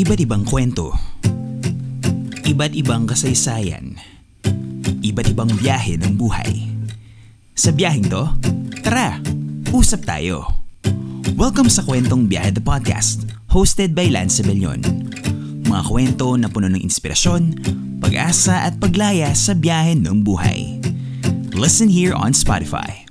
Iba't ibang kwento. Iba't ibang kasaysayan. Iba't ibang biyahe ng buhay. Sa biyaheng to, tara, usap tayo. Welcome sa Kwentong Biyahe the Podcast, hosted by Lance Bellon. Mga kwento na puno ng inspirasyon, pag-asa at paglaya sa biyahe ng buhay. Listen here on Spotify.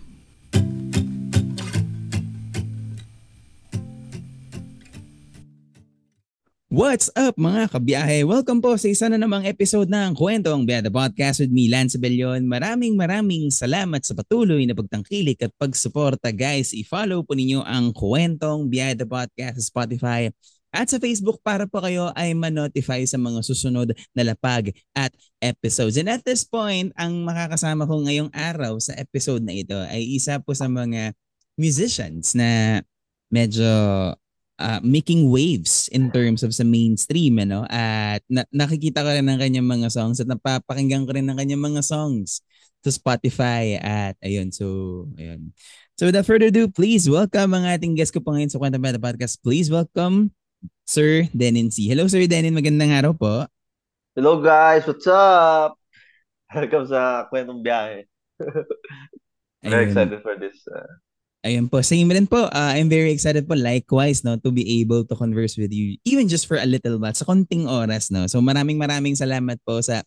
What's up mga kabiyahe? Welcome po sa isa na namang episode ng Kwentong Biyahe Podcast with me, Lance Bellon. Maraming maraming salamat sa patuloy na pagtangkilik at pagsuporta guys. I-follow po ninyo ang Kwentong Biyahe Podcast sa Spotify at sa Facebook para po kayo ay ma-notify sa mga susunod na lapag at episodes. And at this point, ang makakasama ko ngayong araw sa episode na ito ay isa po sa mga musicians na medyo uh, making waves in terms of sa mainstream ano at na- nakikita ko rin ng kanyang mga songs at napapakinggan ko rin ng kanyang mga songs sa Spotify at ayun so ayun so without further ado please welcome ang ating guest ko po ngayon sa Kwenta Bata Podcast please welcome Sir Denin C. Hello Sir Denin, magandang araw po. Hello guys, what's up? Welcome sa Kwentong Biyahe. Very excited for this uh, Ayun po, same rin po. Uh, I'm very excited po likewise no to be able to converse with you even just for a little bit sa konting oras no. So maraming maraming salamat po sa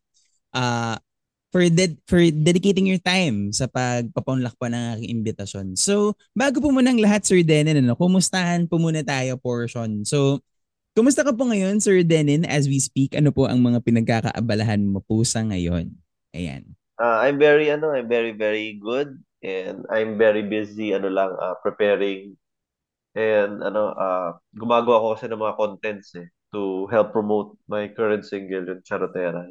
uh, for ded- for dedicating your time sa pagpapaunlak po ng aking imbitasyon. So, bago po muna ang lahat Sir Denin, ano, kumustahan po muna tayo portion. So, kumusta ka po ngayon Sir Denin as we speak? Ano po ang mga pinagkakaabalahan mo po sa ngayon? Ayan. Uh, I'm very ano, I'm very very good and I'm very busy ano lang uh, preparing and ano uh, gumagawa ko kasi ng mga contents eh to help promote my current single yung Charotera.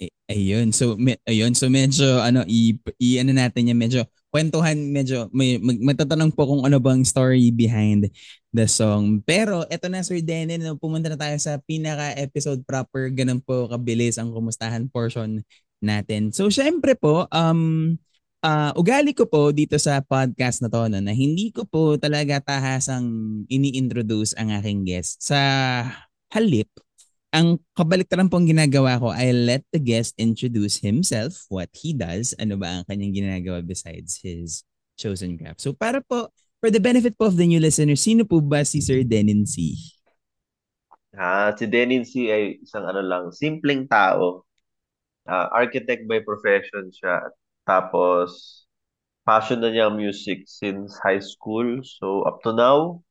Eh, ayun. So me, ayun so medyo ano i, i ano natin yan medyo kwentuhan medyo may mag, matatanong po kung ano bang story behind the song. Pero eto na Sir Denin, pumunta na tayo sa pinaka episode proper ganun po kabilis ang kumustahan portion natin. So syempre po, um, uh, ugali ko po dito sa podcast na to no, na hindi ko po talaga tahasang ini-introduce ang aking guest. Sa halip, ang kabaliktaran pong ginagawa ko, I let the guest introduce himself, what he does, ano ba ang kanyang ginagawa besides his chosen craft. So para po, for the benefit po of the new listeners, sino po ba si Sir Denin C? Ah, si Denin C ay isang ano lang, simpleng tao uh, architect by profession siya. Tapos, passion na niya ang music since high school. So, up to now,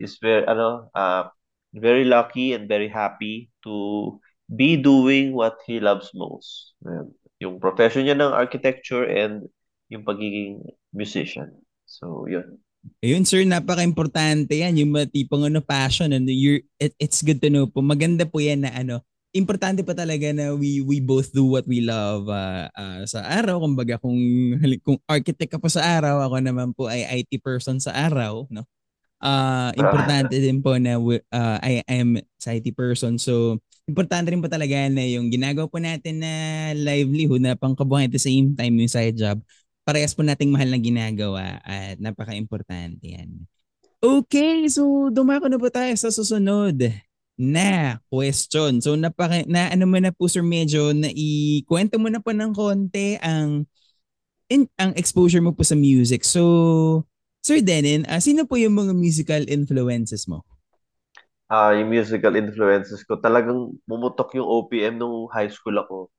is very, ano, uh, very lucky and very happy to be doing what he loves most. Ayan. Yung profession niya ng architecture and yung pagiging musician. So, yun. Ayun sir, napaka-importante yan. Yung tipong ano, passion. Ano, you're, it, it's good to know po. Maganda po yan na ano, importante pa talaga na we we both do what we love uh, uh, sa araw. Kumbaga kung kung architect ka po sa araw, ako naman po ay IT person sa araw, no? Uh, importante din po na uh, I, I am sa IT person. So, importante rin po talaga na yung ginagawa po natin na livelihood na pangkabuhay at the same time yung side job, parehas po nating mahal na ginagawa at napaka-importante yan. Okay, so dumako na po tayo sa susunod na question. So napaka, na ano mo na po sir medyo na ikwento mo na po ng konti ang in, ang exposure mo po sa music. So Sir Denin, uh, sino po yung mga musical influences mo? Ah, uh, yung musical influences ko talagang bumutok yung OPM nung high school ako.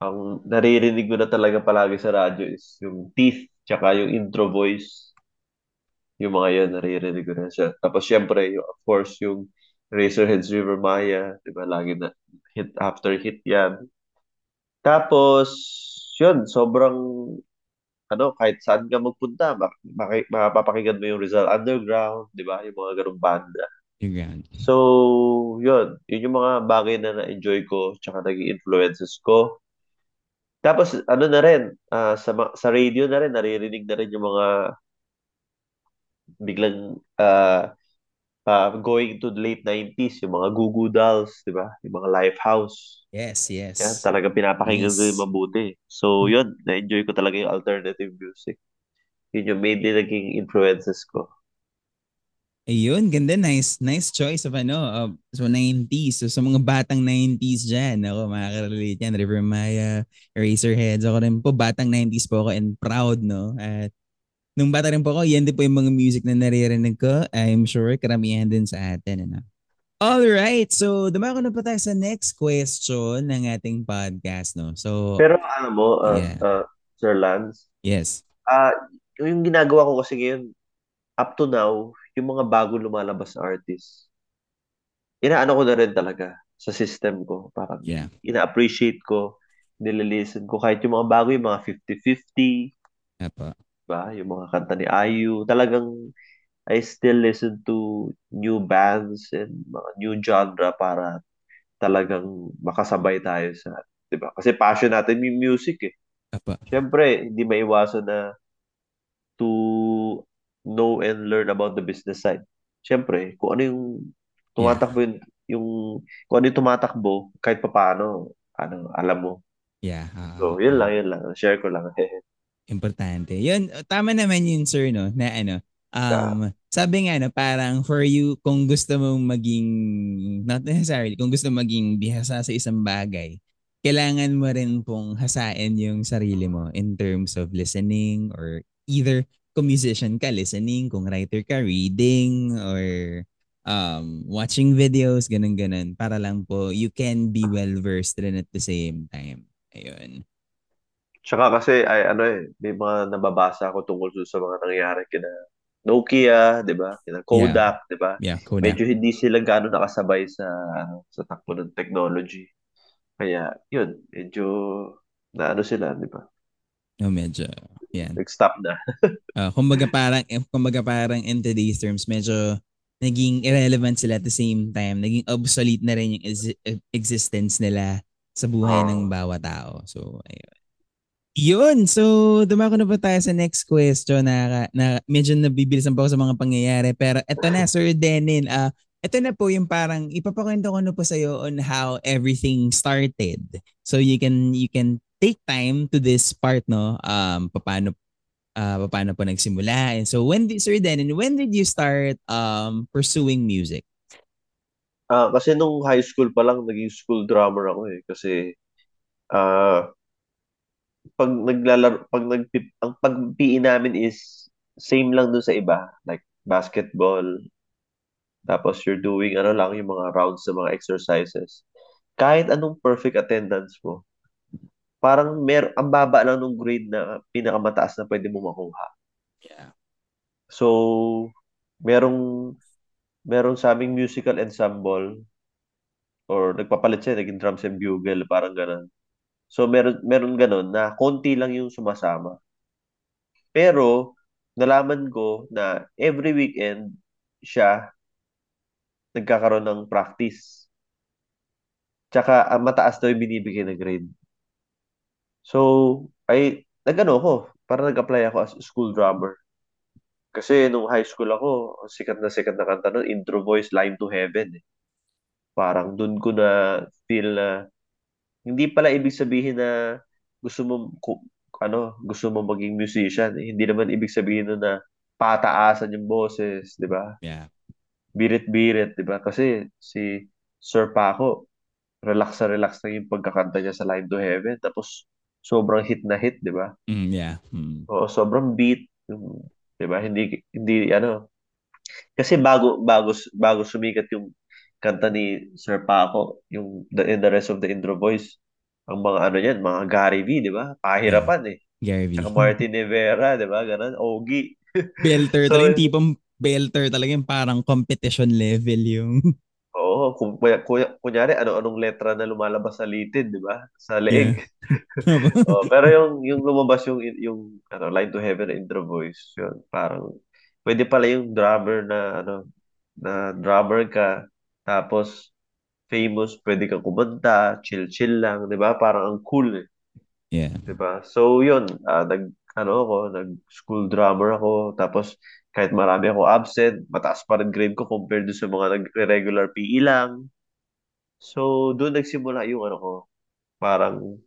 Ang naririnig ko na talaga palagi sa radyo is yung Teeth tsaka yung intro voice. Yung mga yun, naririnig ko na siya. Tapos syempre, yung, of course, yung Razorheads River Maya, di ba? Lagi na hit after hit yan. Tapos, yun, sobrang, ano, kahit saan ka magpunta, mak- mak- mapapakinggan mo yung Rizal Underground, di ba? Yung mga ganung banda. Yung So, yun. Yun yung mga bagay na na-enjoy ko, tsaka naging influences ko. Tapos, ano na rin, uh, sa, sa radio na rin, naririnig na rin yung mga biglang uh, uh, going to the late 90s, yung mga Goo Goo Dolls, di ba? Yung mga Lifehouse. Yes, yes. Yan, talaga pinapakinggan yes. ko yung mabuti. So, hmm. yun, na-enjoy ko talaga yung alternative music. Yun yung mainly naging influences ko. Ayun, ganda. Nice, nice choice of ano, uh, so 90s. So sa mga batang 90s dyan, ako makaka-relate yan. River Maya, Eraserheads. Ako rin po, batang 90s po ako and proud, no? At nung bata rin po ako, yan din po yung mga music na naririnig ko. I'm sure karamihan din sa atin, ano? Alright, so dumako na po tayo sa next question ng ating podcast, no? So, Pero ano mo, uh, yeah. uh, Sir Lance, Yes. ah yung ginagawa ko kasi ngayon, up to now, yung mga bago lumalabas na artists, inaano ko na rin talaga sa system ko. Parang Yeah. ina-appreciate ko, nililisten ko. Kahit yung mga bago, yung mga 50-50, Apo. Ba? Yung mga kanta ni IU. Talagang I still listen to new bands and mga new genre para talagang makasabay tayo sa, 'di ba? Kasi passion natin yung music eh. Apo. Siyempre, hindi maiwasan na to know and learn about the business side. Siyempre, kung ano yung Yeah. tumatakbo yung, yung kung ano yung tumatakbo, kahit papaano, ano, alam mo. Yeah. ah, So, ah, yun lang, yun lang. Share ko lang. Importante. Yun, tama naman yun, sir, no? Na ano, um, sabi nga, no, parang for you, kung gusto mong maging, not necessarily, kung gusto maging bihasa sa isang bagay, kailangan mo rin pong hasain yung sarili mo in terms of listening or either kung musician ka, listening, kung writer ka, reading, or um, watching videos, ganun-ganun, para lang po you can be well-versed rin at the same time. Ayun. Tsaka kasi, ay, ano eh, may mga nababasa ako tungkol sa mga nangyayari kina Nokia, di ba? Kina Yeah. Kodak, di ba? Yeah, Kodak. Medyo hindi sila gaano nakasabay sa, sa takbo ng technology. Kaya, yun, medyo, na ano sila, di ba? No, medyo, yan. Nag-stop na. Uh, kumbaga parang, eh, kumbaga parang in today's terms, medyo naging irrelevant sila at the same time. Naging obsolete na rin yung ex- existence nila sa buhay ng Oo. bawat tao. So, ayun. Yun. So, dumako na pa tayo sa next question na, na medyo nabibilisan pa ako sa mga pangyayari. Pero eto na, Sir Denin. Uh, ito na po yung parang ipapakwento ko na po sa iyo on how everything started. So you can you can take time to this part no um paano uh paano po nagsimula and so when did Sir Denin when did you start um pursuing music? Ah, kasi nung high school pa lang, naging school drummer ako eh. Kasi, ah, pag naglalaro, pag nag ang pag PE namin is same lang dun sa iba. Like, basketball, tapos you're doing, ano lang, yung mga rounds sa mga exercises. Kahit anong perfect attendance mo, parang mer ang baba lang nung grade na pinakamataas na pwede mo makuha. Yeah. So, merong merong sa aming musical ensemble or nagpapalit siya, naging drums and bugle, parang ganun. So, meron, meron ganun na konti lang yung sumasama. Pero, nalaman ko na every weekend siya nagkakaroon ng practice. Tsaka, ang mataas daw yung binibigay na grade. So, ay, nagano ako, para nag-apply ako as school drummer. Kasi nung high school ako, sikat na sikat na kanta nun, intro voice, Line to Heaven. Eh. Parang dun ko na feel na hindi pala ibig sabihin na gusto mo ano, gusto mo maging musician. Eh. Hindi naman ibig sabihin nun na pataasan yung boses, di ba? Yeah. Birit-birit, di ba? Kasi si Sir Paco, relax na relax na yung pagkakanta niya sa Line to Heaven. Tapos sobrang hit na hit, di ba? Mm, yeah. Mm. Oo, sobrang beat. Di ba? Hindi, hindi, ano. Kasi bago, bago, bago sumikat yung kanta ni Sir Paco, yung the, in the rest of the intro voice, ang mga ano yan, mga Gary V, di ba? Pahirapan eh. Gary V. Tsaka Martin Rivera, di ba? Ganon, Ogie. belter So, talaga yung tipong belter talaga yung parang competition level yung Oo, kung, kuya, kuya, kunyari, ano-anong letra na lumalabas sa litid, di ba? Sa leeg. oh, pero yung yung lumabas yung yung ano, Line to Heaven intro voice, yun, parang pwede pala yung drummer na ano na drummer ka tapos famous, pwede kang kumanta, chill-chill lang, 'di ba? Parang ang cool, eh, yeah. 'di ba? So, yun, ah, nag ano ako, nag school drummer ako, tapos kahit marami ako absent, mataas pa rin grade ko compared sa mga nagre-regular PE lang. So, doon nagsimula yung ano ko, parang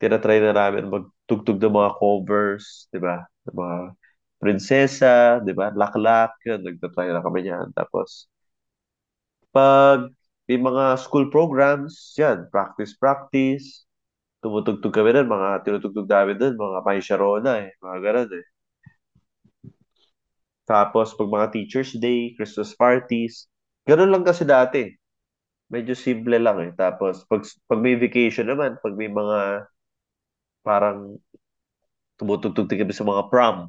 tinatry na namin magtugtog ng mga covers, di ba? Ng mga prinsesa, di ba? Laklak, yun, nagtatry na kami yan. Tapos, pag may mga school programs, yan, practice-practice, tumutugtog kami doon, mga tinutugtog namin doon, mga May Sharona eh, mga ganun eh. Tapos, pag mga Teacher's Day, Christmas parties, ganun lang kasi dati. Medyo simple lang eh. Tapos, pag, pag may vacation naman, pag may mga parang tumutugtog kami sa mga prom.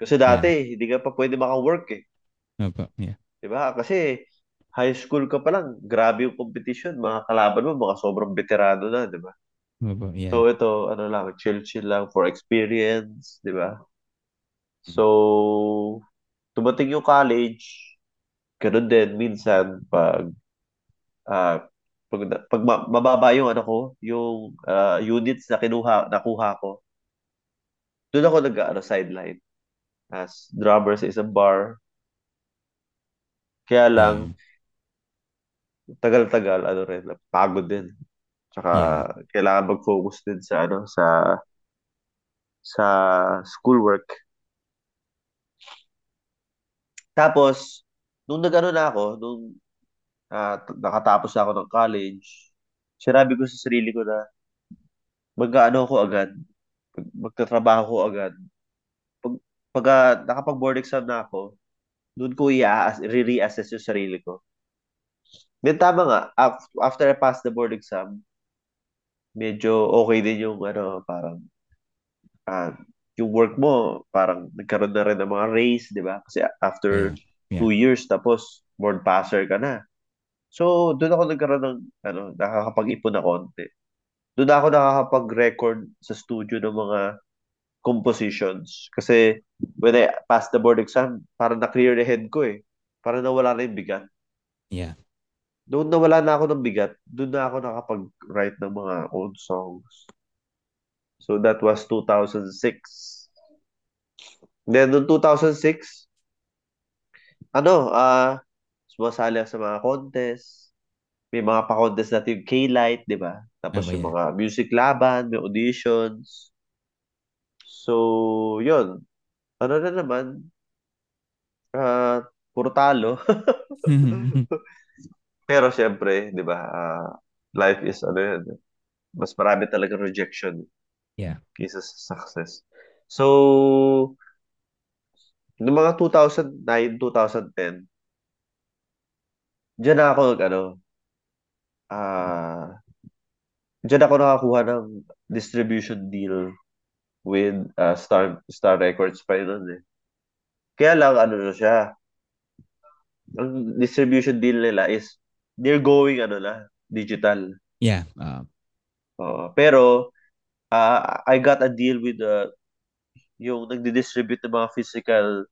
Kasi dati, Yeah. hindi ka pa pwede maka-work eh. Opo. Yeah. Diba? Kasi high school ka pa lang, grabe yung competition. Mga kalaban mo, mga sobrang veterano na, di ba? Yeah. So ito, ano lang, chill-chill lang for experience, di ba? So, tumating yung college, ganun din, minsan, pag, ah, pag, pag ma- mababa yung ano ko, yung ah, units na kinuha, nakuha ko, doon ako nag ano, sideline as drummer sa isang bar. Kaya lang, Yeah. Tagal-tagal, ano rin, pagod din. Tsaka, Yeah. kailangan mag-focus din sa, ano, sa, sa schoolwork. Tapos, nung nag-ano na ako, nung ah, t- nakatapos na ako ng college, sinabi ko sa sarili ko na mag-ano ako agad, mag- magtatrabaho ko agad. Pag, pag ah, nakapag-board exam na ako, doon ko i-reassess yung sarili ko. Then tama nga, af- after I pass the board exam, medyo okay din yung ano, parang ah, yung work mo, parang nagkaroon na rin ng mga raise, di ba? Kasi after Yeah. two years, tapos board passer ka na. So, doon ako nagkaroon ng, ano, nakakapag-ipon na konti. Doon ako nakakapag-record sa studio ng mga compositions. Kasi, when I passed the board exam, parang na-clear the head ko eh. Parang nawala na yung bigat. Yeah. Doon nawala na ako ng bigat, doon na ako nakapag-write ng mga old songs. So, that was 2006. Then, noong 2006, ano, ah, sumasali ako sa mga contest. May mga pa-contest natin yung K-Light, di ba? Tapos Opo, yung mga music laban, may auditions. So, yun. Ano na naman, ah, puro talo. Pero syempre, di ba, ah, life is ano yan, mas marami talaga rejection Yeah. kaysa sa success. So, noong mga 2009, 2010, diyan na ako nag ano, ah, diyan ako nakakuha ng distribution deal with ah, Star Star Records pa yun nun eh. Kaya lang ano na siya, ang distribution deal nila is they're going ano na, digital. Yeah. Uh, Oo. pero ah, I got a deal with the yung nagdi-distribute ng mga physical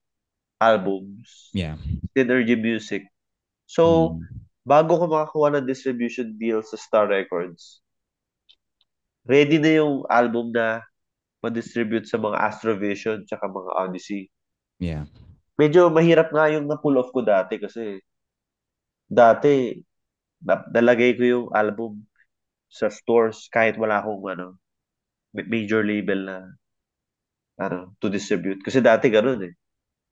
albums, yeah. Synergy Music. So, Mm. bago ko makakuha ng distribution deal sa Star Records, ready na yung album na ma-distribute sa mga Astrovision tsaka mga Odyssey. Yeah. Medyo mahirap nga yung na-pull off ko dati kasi dati nalagay ko yung album sa stores kahit wala akong ano, ma- major label na ano, to distribute. Kasi dati ganun eh.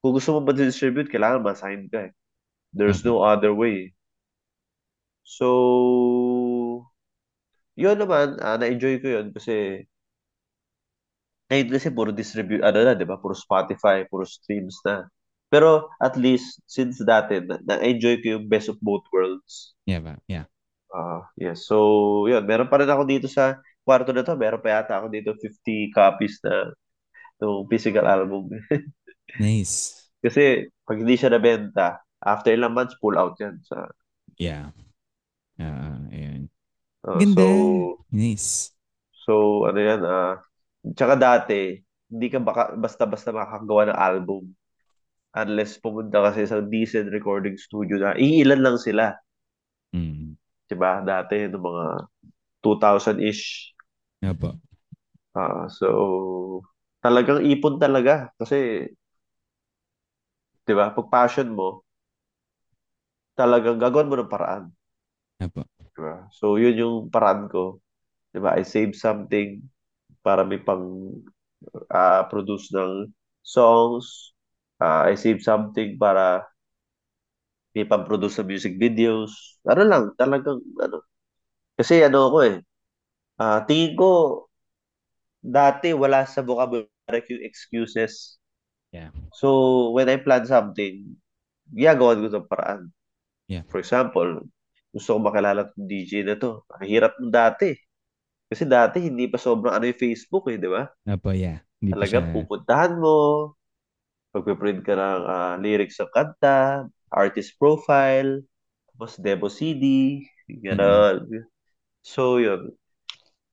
Kung gusto mo ma-distribute, kailangan ma-sign ka eh. There's no other way. So, yun naman, ah, na-enjoy ko yun kasi ngayon kasi puro distribute, ano na, di ba? Puro Spotify, puro streams na. Pero at least, since dati, na- na-enjoy ko yung best of both worlds. Yeah. Ba? Yeah. Ah, yes. So, yun. Meron pa rin ako dito sa kwarto na to. Meron pa yata ako dito 50 copies na ng physical album. Nice. Kasi pag hindi siya nabenta, after ilang months, pull out yan. Sa, Yeah. Uh, ayun. ah, Ganda. so, Nice. so, ano yan, ah, tsaka dati, hindi ka baka, basta-basta makakagawa ng album unless pumunta kasi sa decent recording studio na iilan lang sila. Mm. Diba? Dati, no mga 2000-ish. Opo. Ah, so, talagang ipon talaga. Kasi, di ba, pag passion mo, talagang gagawin mo ng paraan. Opo. Di ba? So, yun yung paraan ko. Di ba? I save something para may pang ah, produce ng songs. Uh, I save something para may pang-produce sa music videos. Ano lang, talagang ano. Kasi ano ako eh, uh, tingin ko dati wala sa vocabulary yung excuses. Yeah. So, when I plan something, ginagawa ko ng paraan. Yeah. For example, gusto ko makilala ng DJ na to. Ang hirap ng dati. Kasi dati hindi pa sobrang ano yung Facebook eh, di ba? Apo, yeah. Hindi Talagang siya... pupuntahan mo, pagpiprint ka ng uh, lyrics ng kanta, artist profile, tapos demo CD, gano'n. Mm-hmm. So, yun.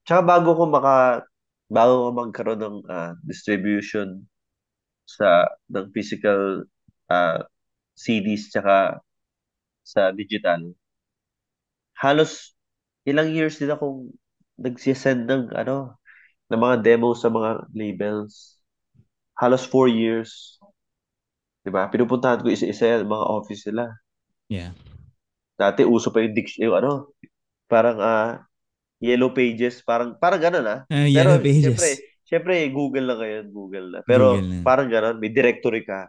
Tsaka bago ko maka, bago ko magkaroon ng uh, distribution sa ng physical uh, CDs tsaka sa digital, halos ilang years din akong nagsisend ng ano, ng mga demos sa mga labels. Halos four years. Diba? Pinupuntahan ko isa-isa yung mga office nila. Yeah. Dati uso pa yung diction, yung ano, parang uh, yellow pages, parang parang gano'n ah. Uh, yellow Pero pages. syempre, syempre Google na ngayon, Google na. Pero Google na. parang gano'n, may directory ka.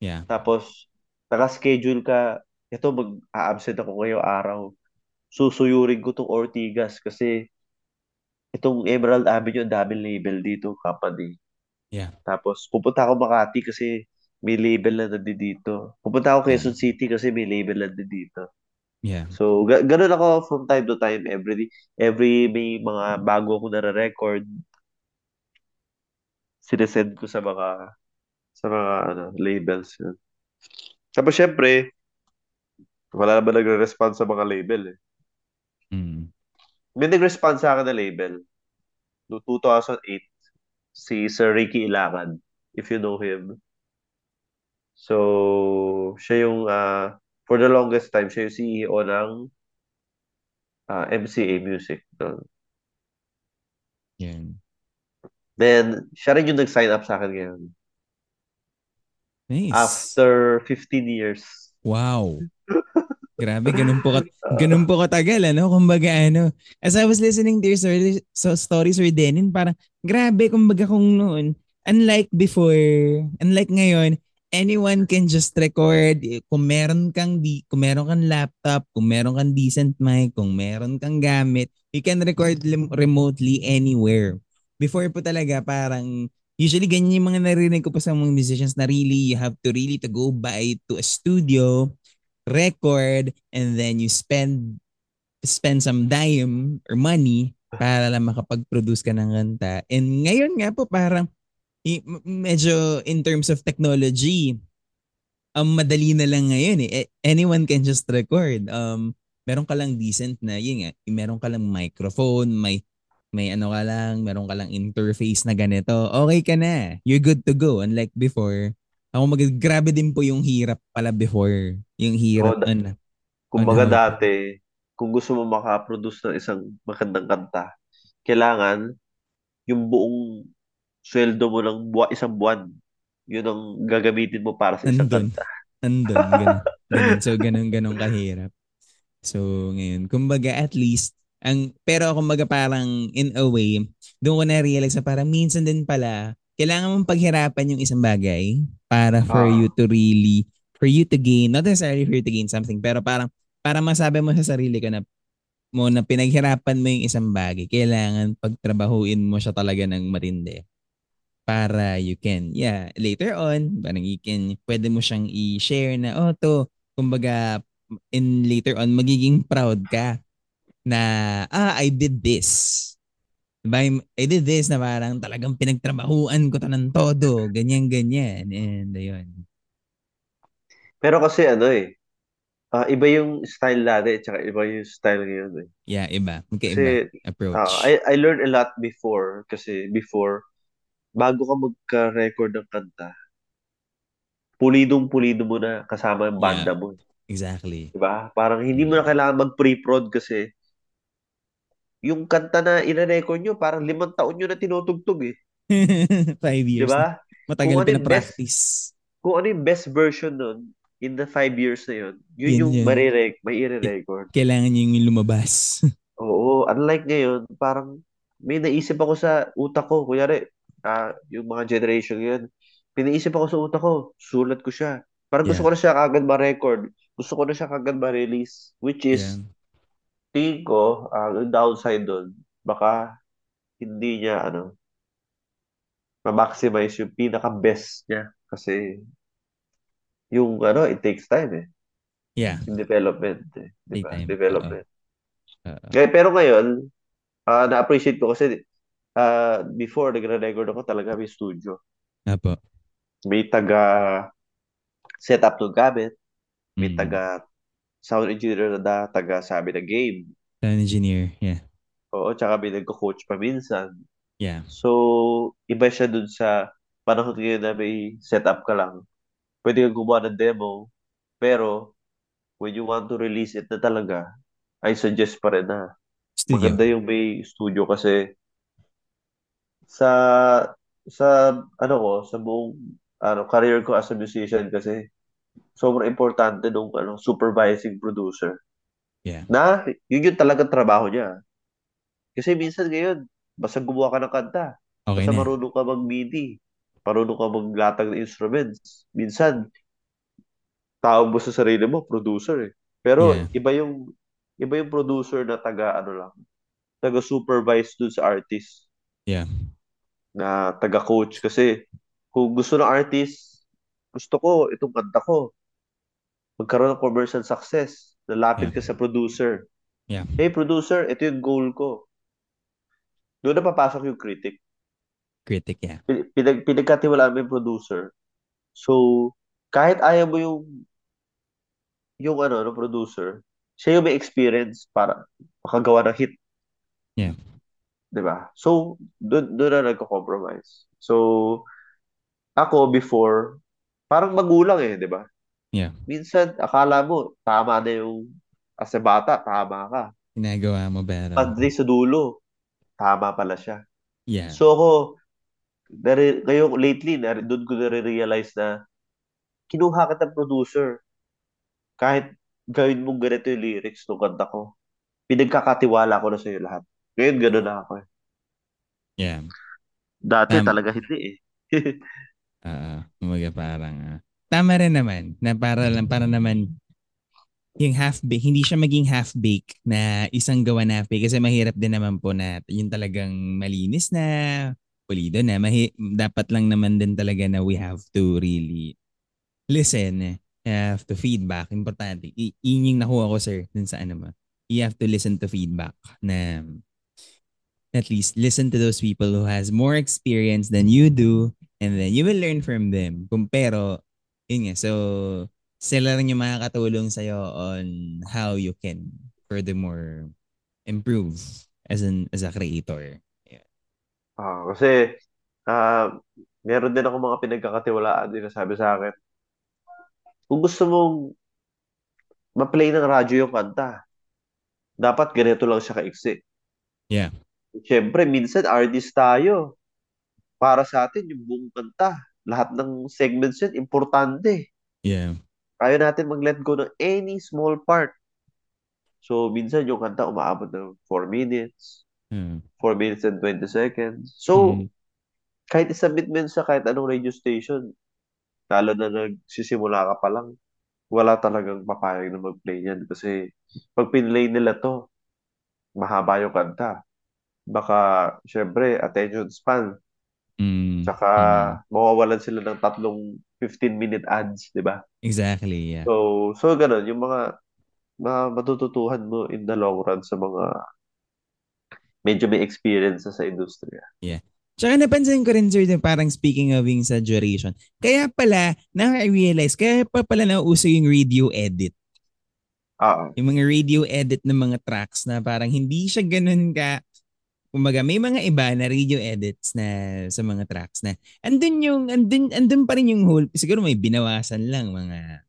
Yeah. Tapos naka-schedule ka, ito mag-a-absent ako ngayong araw. Susuyurin ko tong Ortigas kasi itong Emerald Avenue, ang daming label dito, company. Yeah. Tapos, pupunta ako Makati kasi may label na dito. Pupunta ako Quezon yeah. City kasi may label na dito. Yeah. So, ga- ganun ako from time to time. Every, every may mga bago ako na-record, sinesend ko sa mga sa mga ano, labels. Yun. Tapos, syempre, wala naman nagre-respond sa mga label eh. Mm. May nag-respond sa akin na label. No 2008, si Sir Ricky Ilacan, if you know him. So, siya yung, uh, for the longest time, siya yung CEO ng uh, MCA Music. No? Yan. Then, siya rin yung nag-sign up sa akin ngayon. Nice. After 15 years. Wow. Grabe, ganun po, kat- ganun po katagal, ano? Kumbaga, ano, as I was listening to your story, so stories with Denin, parang, grabe, kumbaga kung noon, unlike before, unlike ngayon, anyone can just record. Kung meron kang, di, kung meron kang laptop, kung meron kang decent mic, kung meron kang gamit, you can record lim- remotely anywhere. Before po talaga, parang, usually ganyan yung mga narinig ko pa sa mga musicians na really, you have to really to go by to a studio, record and then you spend spend some dime or money para lang makapag-produce ka ng kanta. And ngayon nga po parang medyo in terms of technology, um, madali na lang ngayon eh. Anyone can just record. Um, meron ka lang decent na, yun nga, meron ka lang microphone, may may ano ka lang, meron ka lang interface na ganito. Okay ka na. You're good to go. Unlike before, ako mag grabe din po yung hirap pala before. Yung hirap oh, na. Kumbaga ano, dati, kung gusto mo makaproduce ng isang magandang kanta, kailangan yung buong sweldo mo ng buwan, isang buwan, yun ang gagamitin mo para sa isang andun, kanta. Andun, ganun, ganun. So, ganun, ganun kahirap. So, ngayon, kumbaga at least, ang, pero kumbaga parang in a way, doon ko na-realize na parang minsan din pala, kailangan mong paghirapan yung isang bagay para for uh, you to really, for you to gain, not necessarily for you to gain something, pero parang, para masabi mo sa sarili ko na mo na pinaghirapan mo yung isang bagay, kailangan pagtrabahuin mo siya talaga ng matindi para you can, yeah, later on, parang you can, pwede mo siyang i-share na, oh, to, kumbaga, in later on, magiging proud ka na, ah, I did this Diba, I did this na parang talagang pinagtrabahuan ko to ng todo, ganyan-ganyan. And ayun. Pero kasi ano eh, uh, iba yung style dati tsaka iba yung style ngayon eh. Yeah, iba. Magkaiba kasi, approach. Uh, I, I learned a lot before kasi before, bago ka magka-record ng kanta, pulidong-pulido mo na kasama yung banda yeah, mo. Exactly. Diba? Parang hindi mo na kailangan mag-pre-prod kasi yung kanta na ina-record nyo, parang limang taon nyo na tinutugtog eh. five years. Diba? Matagal kung ano practice Kung ano yung best version nun, in the five years na yun, yun, yun yung yun. Marirec, may i-record. Kailangan nyo yung lumabas. Oo, unlike ngayon, parang may naisip ako sa utak ko, kunyari, uh, yung mga generation yun, piniisip ako sa utak ko, sulat ko siya. Parang gusto Yeah. ko na siya kagad ma-record. Gusto ko na siya kagad ma-release. Which is, Yeah. tingin ko, ah, ang downside doon, baka hindi niya, ano, ma-maximize yung pinaka-best niya. Kasi, yung, ano, it takes time eh. Yeah. Yung development eh. Di Take ba? time. Development. Oo. Kaya, pero ngayon, ah, na-appreciate ko kasi, ah, before, nagre-record ako talaga may studio. Apo. May taga set up ng gamit, may Mm. taga sound engineer na da, taga sabi na game. Sound engineer. Yeah. Oo, tsaka may nagko-coach pa minsan. Yeah. So, iba siya dun sa panahon ngayon na may setup ka lang. Pwede kang gumawa ng demo, pero when you want to release it na talaga, I suggest pa rin na Studio. maganda yung may studio kasi sa sa ano ko, sa buong ano career ko as a musician kasi sobrang importante nung ano supervising producer. Yeah. Na yun yung talagang trabaho niya. Kasi minsan ngayon, basta gumawa ka ng kanta, Okay basta na. marunong ka mag-MIDI, marunong ka maglatag ng instruments. Minsan, tawag mo sa sarili mo, producer eh. Pero Yeah. iba yung iba yung producer na taga ano lang, taga supervise dun sa artist. Yeah. Na taga coach kasi kung gusto ng artist, gusto ko itong kanta ko. Magkaroon ng commercial success. Lalapit ka sa producer. Yeah. Hey producer, ito yung goal ko. Doon na papasok yung critic. Critic, yeah. Pin- Pinag, pinagkatiwalaan mo yung producer. So, kahit ayaw mo yung yung ano, no, producer, siya yung may experience para makagawa ng hit. Yeah. 'Di ba? So, doon doon na nagko-compromise. So, ako before, parang magulang eh, 'di ba? Yeah. Minsan, akala mo, tama na yung, as a bata, tama ka. Ginagawa mo pero. Pagdating sa dulo, tama pala siya. Yeah. So ako, nare, ngayon lately, nare, doon ko nare-realize na kinuha ka ng producer. Kahit gawin mong ganito yung lyrics ng kanta ko, pinagkakatiwala ko na sa'yo lahat. Ngayon, gano'n na ako eh. Yeah. Dati Tama. talaga hindi eh. Oo. Kumaga parang, ah, tama rin naman na para lang, para naman yung half-bake, hindi siya maging half-bake na isang gawa na half-bake kasi mahirap din naman po na yung talagang malinis na, pulido na, mahi, dapat lang naman din talaga na we have to really listen, have to feedback, importante. I, yun yung nakuha ko sir, dun sa ano mo. You have to listen to feedback na at least listen to those people who has more experience than you do and then you will learn from them. Kung pero, yun nga, so sila rin yung makakatulong sa'yo on how you can furthermore improve as an as a creator. Ah, kasi, ah, meron din ako mga pinagkakatiwalaan din na sabi sa akin, kung gusto mong ma-play ng radyo yung kanta, dapat ganito lang siya kaiksi. Yeah. Siyempre, minsan artist tayo. Para sa atin, yung buong kanta, lahat ng segments yun, importante. Yeah. Kaya natin mag-let go ng any small part. So, minsan yung kanta umaabot ng 4 minutes, Hmm. 4 minutes and 20 seconds. So, Mm. kahit isubmit mo sa kahit anong radio station, lalo na nagsisimula ka pa lang, wala talagang papayag na mag-play yan. Kasi, pag pinlay nila to, mahaba yung kanta. Baka, syempre, attention span. Mm. Tsaka, Mm. mawawalan sila ng tatlong 15-minute ads, di ba? Exactly, yeah. So, so ganun, yung mga, mga matututuhan mo in the long run sa mga medyo may experience sa industriya. Tsaka napansin ko rin sir, parang speaking of yung sa duration, kaya pala, na-realize, kaya pa pala nauuso yung radio edit. Ah, Yung mga radio edit ng mga tracks na parang hindi siya ganun ka, kumbaga may mga iba na radio edits na sa mga tracks na andun yung, andun, andun pa rin yung whole, siguro may binawasan lang mga,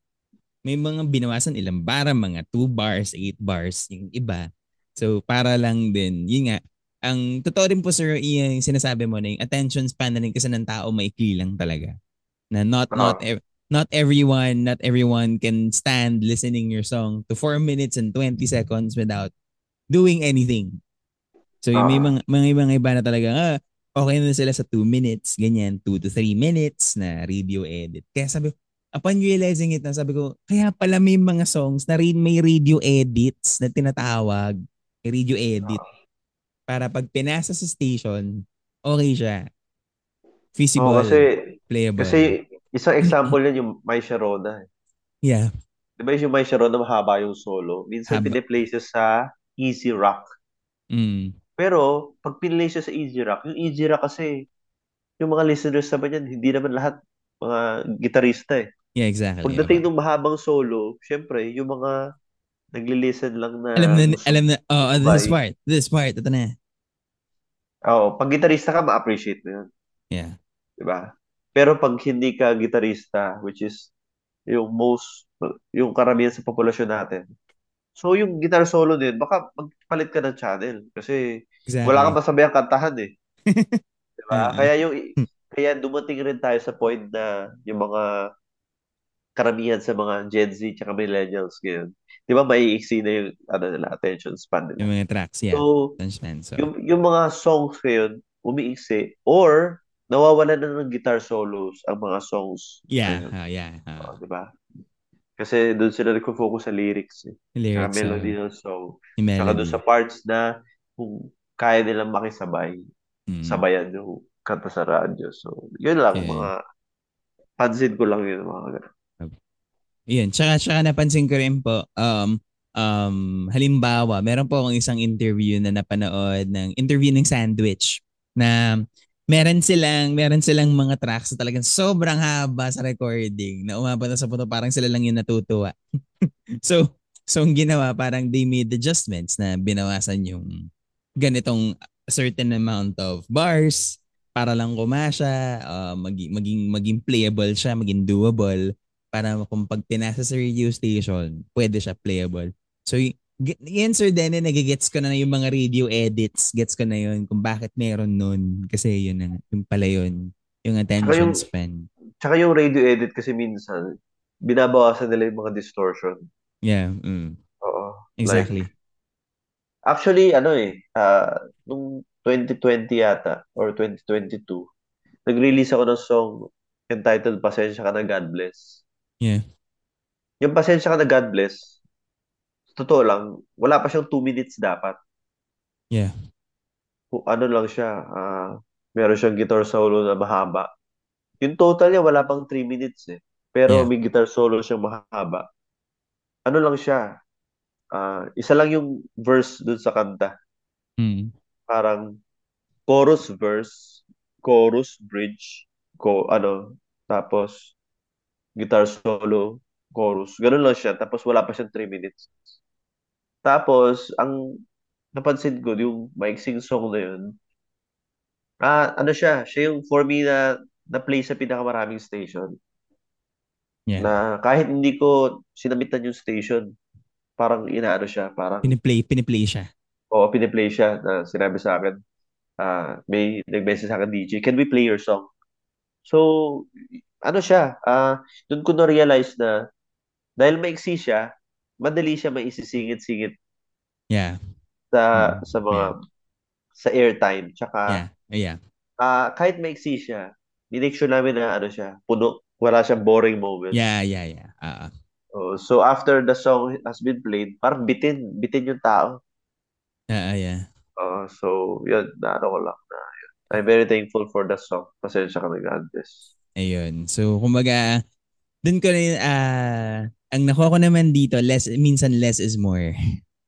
may mga binawasan ilang bara, mga 2 bars, 8 bars, yung iba. So para lang din, yun nga, ang totoo rin po sir, yung sinasabi mo na yung attention span na rin kasi ng tao maikli lang talaga. Na not, not, ev- not everyone, not everyone can stand listening your song to 4 minutes and 20 seconds without doing anything. So yung may Ah. mga, mga ibang iba na talaga, ah, okay na sila sa 2 minutes, ganyan, 2 to 3 minutes na radio edit. Kaya sabi ko, upon realizing it na sabi ko, kaya pala may mga songs na may radio edits na tinatawag, radio edit. Para pag pinasa sa station, okay siya. Feasible, oh, kasi, playable. Kasi isang example yan yung My Sharona. Yeah. Di ba yung My Sharona mahaba yung solo? Minsan Haba. piniplay siya sa Easy Rock. Mm. Pero, pag pinlay siya sa Easy Rock, yung Easy Rock kasi, yung mga listeners naman yan, hindi naman lahat mga gitarista eh. Yeah, exactly. Pagdating okay. ng mahabang solo, syempre, yung mga nagli-listen lang na... Alam na, alam na, oh, uh, this part, this part, ito na. Oo, oh, pag gitarista ka, ma-appreciate mo yun. Yeah. Diba? Pero pag hindi ka gitarista, which is yung most, yung karamihan sa populasyon natin, So, yung guitar solo din, baka magpalit ka ng channel. Kasi exactly. wala kang masabayang kantahan eh. diba? Uh-huh. Kaya yung, kaya dumating rin tayo sa point na yung mga karamihan sa mga Gen Z tsaka millennials ngayon. Di ba maiiksi na yung ano nila, attention span nila. Yung mga tracks, yeah. So, span, so. Yung, yung mga songs ngayon, umiiksi or nawawala na ng guitar solos ang mga songs. Yeah, uh, yeah. Uh. Di ba? Kasi doon sila nagfo-focus sa lyrics. Eh. Lyrics. Sa melody ng song. Saka doon sa parts na kung kaya nilang makisabay, mm. sabayan yung kanta sa radyo. So, yun lang, okay. mga pansin ko lang yun, mga ganun. Yun. Tsaka, tsaka napansin ko rin po, um, um, halimbawa, meron po akong isang interview na napanood ng interview ng Sandwich na meron silang meron silang mga tracks na talagang sobrang haba sa recording na umabot na sa punto parang sila lang yung natutuwa. so, so ang ginawa parang they made adjustments na binawasan yung ganitong certain amount of bars para lang kumasya, uh, maging, maging, maging playable siya, maging doable para kung pag pinasa sa radio station, pwede siya playable. So, yan Sir Denny, nagigets ko na yung mga radio edits. Gets ko na yun kung bakit meron nun. Kasi yun, ang, yung pala yun. Yung attention yung, span. Tsaka yung radio edit kasi minsan, binabawasan nila yung mga distortion. Yeah. Mm. Oo. Exactly. Like, actually, ano eh, uh, nung 2020 yata, or 2022, nag-release ako ng song entitled Pasensya ka na God Bless. Yeah. Yung Pasensya ka na God Bless, totoo lang, wala pa siyang 2 minutes dapat. Yeah. Ano lang siya, uh, meron siyang guitar solo na mahaba. Yung total niya, wala pang 3 minutes eh. Pero yeah. may guitar solo siyang mahaba. Ano lang siya, uh, isa lang yung verse dun sa kanta. Mm. Parang chorus verse, chorus bridge, ko ano, tapos guitar solo, chorus. Ganun lang siya. Tapos wala pa siyang 3 minutes. Tapos, ang napansin ko, yung maiksing song na yun, ah, ano siya, siya yung for me na na-play sa pinakamaraming station. Yeah. Na kahit hindi ko sinamitan yung station, parang inaano siya, parang... Piniplay, piniplay siya. Oo, piniplay siya na sinabi sa akin, uh, may nag-message sa akin, DJ, can we play your song? So, ano siya, uh, doon ko na-realize na dahil maiksi siya, madali siya maisisingit-singit. Yeah. Sa mm. sa mga yeah. sa airtime tsaka Yeah. Yeah. Uh, kahit maiksi siya, dinake sure namin na ano siya, puno, wala siyang boring moments. Yeah, yeah, yeah. Uh-uh. Oh, so after the song has been played, parang bitin, bitin yung tao. Yeah, uh, yeah. Uh, so, yun, na ano ko lang na yun. I'm very thankful for the song. Pasensya ka nag Ayun. So, kumbaga, dun ko rin, uh, ang nakuha ko naman dito, less, minsan less is more.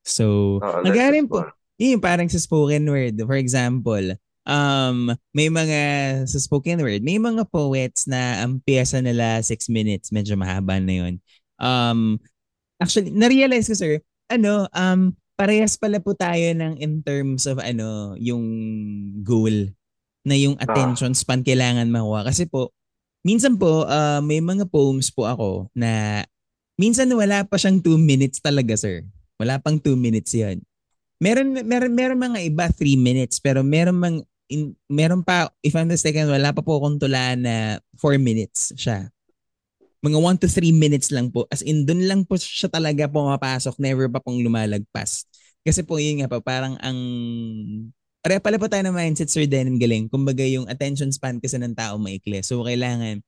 So, oh, nagarin po. Yung parang sa spoken word. For example, um, may mga sa spoken word, may mga poets na ang piyesa nila 6 minutes. Medyo mahaba na yun. Um, actually, na-realize ko, sir, ano, um, parehas pala po tayo ng in terms of ano, yung goal na yung ah. attention span kailangan makuha. Kasi po, minsan po, uh, may mga poems po ako na Minsan wala pa siyang 2 minutes talaga, sir. Wala pang 2 minutes 'yan. Meron meron meron mga iba 3 minutes pero meron mang in, meron pa if I'm mistaken wala pa po akong tulaan na 4 minutes siya. Mga 1 to 3 minutes lang po. As in doon lang po siya talaga pumapasok, never pa pong lumalagpas. Kasi po yun nga po, parang ang Pare pala po tayo ng mindset, Sir Denim Galing. Kumbaga yung attention span kasi ng tao maikli. So, kailangan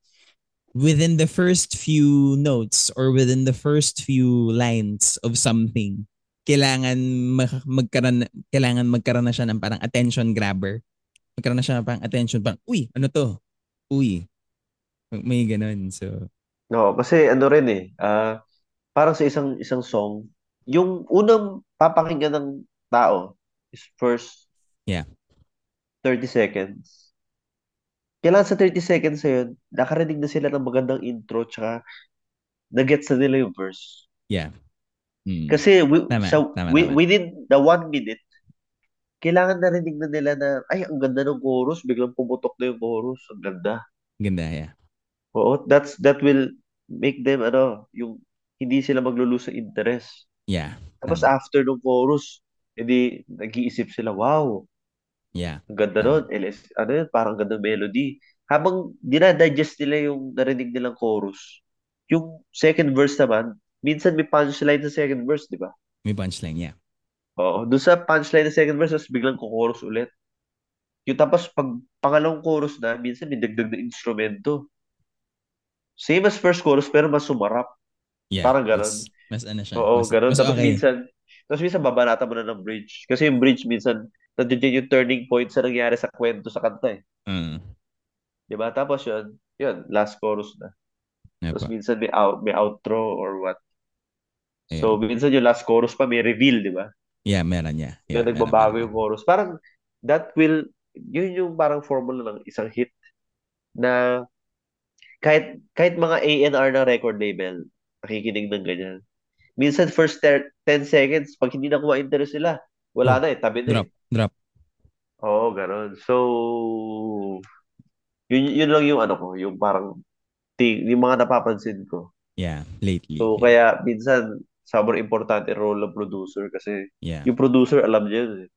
within the first few notes or within the first few lines of something, kailangan mag- magkaroon, kailangan magkaroon na siya ng parang attention grabber. Magkaroon na siya ng parang attention, parang, uy, ano to? Uy. May ganun. So, No, kasi ano rin eh, ah parang sa isang isang song, yung unang papakinggan ng tao is first yeah. 30 seconds. Kailangan sa 30 seconds na yun, nakarinig na sila ng magandang intro tsaka nagets na nila yung verse. Yeah. Mm. Kasi we, Tama, sa, tama, wi- tama. within the one minute, kailangan narinig na nila na, ay, ang ganda ng chorus, biglang pumutok na yung chorus, ang ganda. Ganda, yeah. Oo, that's, that will make them, ano, yung, hindi sila maglulose sa interest. Yeah. Tapos tama. after ng chorus, edi nag-iisip sila, wow, Yeah. ang ganda Tama. nun. LS, ano yun, parang ganda melody. Habang dinadigest nila yung narinig nilang chorus, yung second verse naman, minsan may punchline sa second verse, di ba? May punchline, yeah. Oo, doon sa punchline ng second verse, tapos biglang kukorus ulit. Yung tapos pag pangalawang chorus na, minsan may dagdag na instrumento. Same as first chorus, pero mas sumarap. Yeah. Parang ganon. Mas, mas ano siya. Oo, mas, ganon. Mas Tapos okay. minsan, tapos minsan babanata mo na ng bridge. Kasi yung bridge minsan, nandiyan yung turning point sa nangyari sa kwento sa kanta eh. Mm. Di ba? Tapos yun, yun, last chorus na. Yeah, Tapos po. minsan may, out, may outro or what. So, Ayun. minsan yung last chorus pa may reveal, di ba? Yeah, meron, yeah. Yeah, yeah nagbabago meron, yung chorus. Parang, that will, yun yung parang formula ng isang hit na kahit kahit mga A&R na record label, nakikinig ng ganyan. Minsan first ter- 10 seconds, pag hindi na kuha interest sila, wala Oh, na eh, tabi na Drop, eh. drop. Oo, ganun. So, yun, yun lang yung ano ko, yung parang, ting, yung mga napapansin ko. Yeah, lately. So, yeah. kaya minsan, sobrang importante role ng producer kasi yeah. yung producer alam niya yun eh.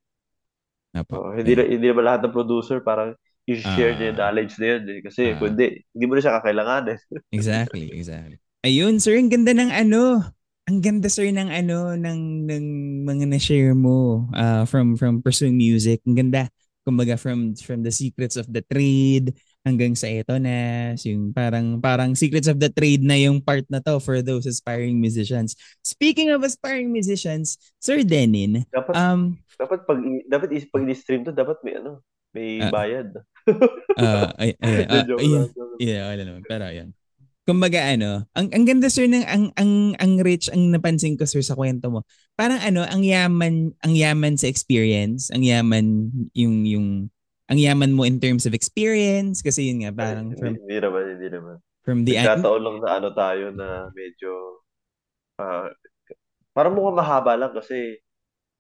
Apo. Oo, hindi, yeah. hindi naman lahat ng producer parang i-share niya yung Ah. knowledge na yun eh. Kasi Ah. kung hindi, mo na siya kakailanganin. Exactly, exactly. Ayun, sir, ang ganda ng ano. Ang ganda sir ng ano ng ng mga na-share mo uh, from from pursuing music. Ang ganda. Kumbaga from from the secrets of the trade hanggang sa ito na yung parang parang secrets of the trade na yung part na to for those aspiring musicians. Speaking of aspiring musicians, Sir Denin, Dapat, um dapat pag, dapat is, pag i-stream to, dapat may ano, may Ah. bayad. uh, ay, ay, ah, joke lang. Yeah, wala naman. Pero ayun. Kumbaga ano, ang ang ganda sir ng ang ang ang rich ang napansin ko sir sa kwento mo. Parang ano, ang yaman ang yaman sa experience, ang yaman yung yung ang yaman mo in terms of experience kasi yun nga parang Ay, from hindi, naman, hindi naman. from the Nagkataon lang na ano tayo na medyo, ah, parang mukhang mahaba lang kasi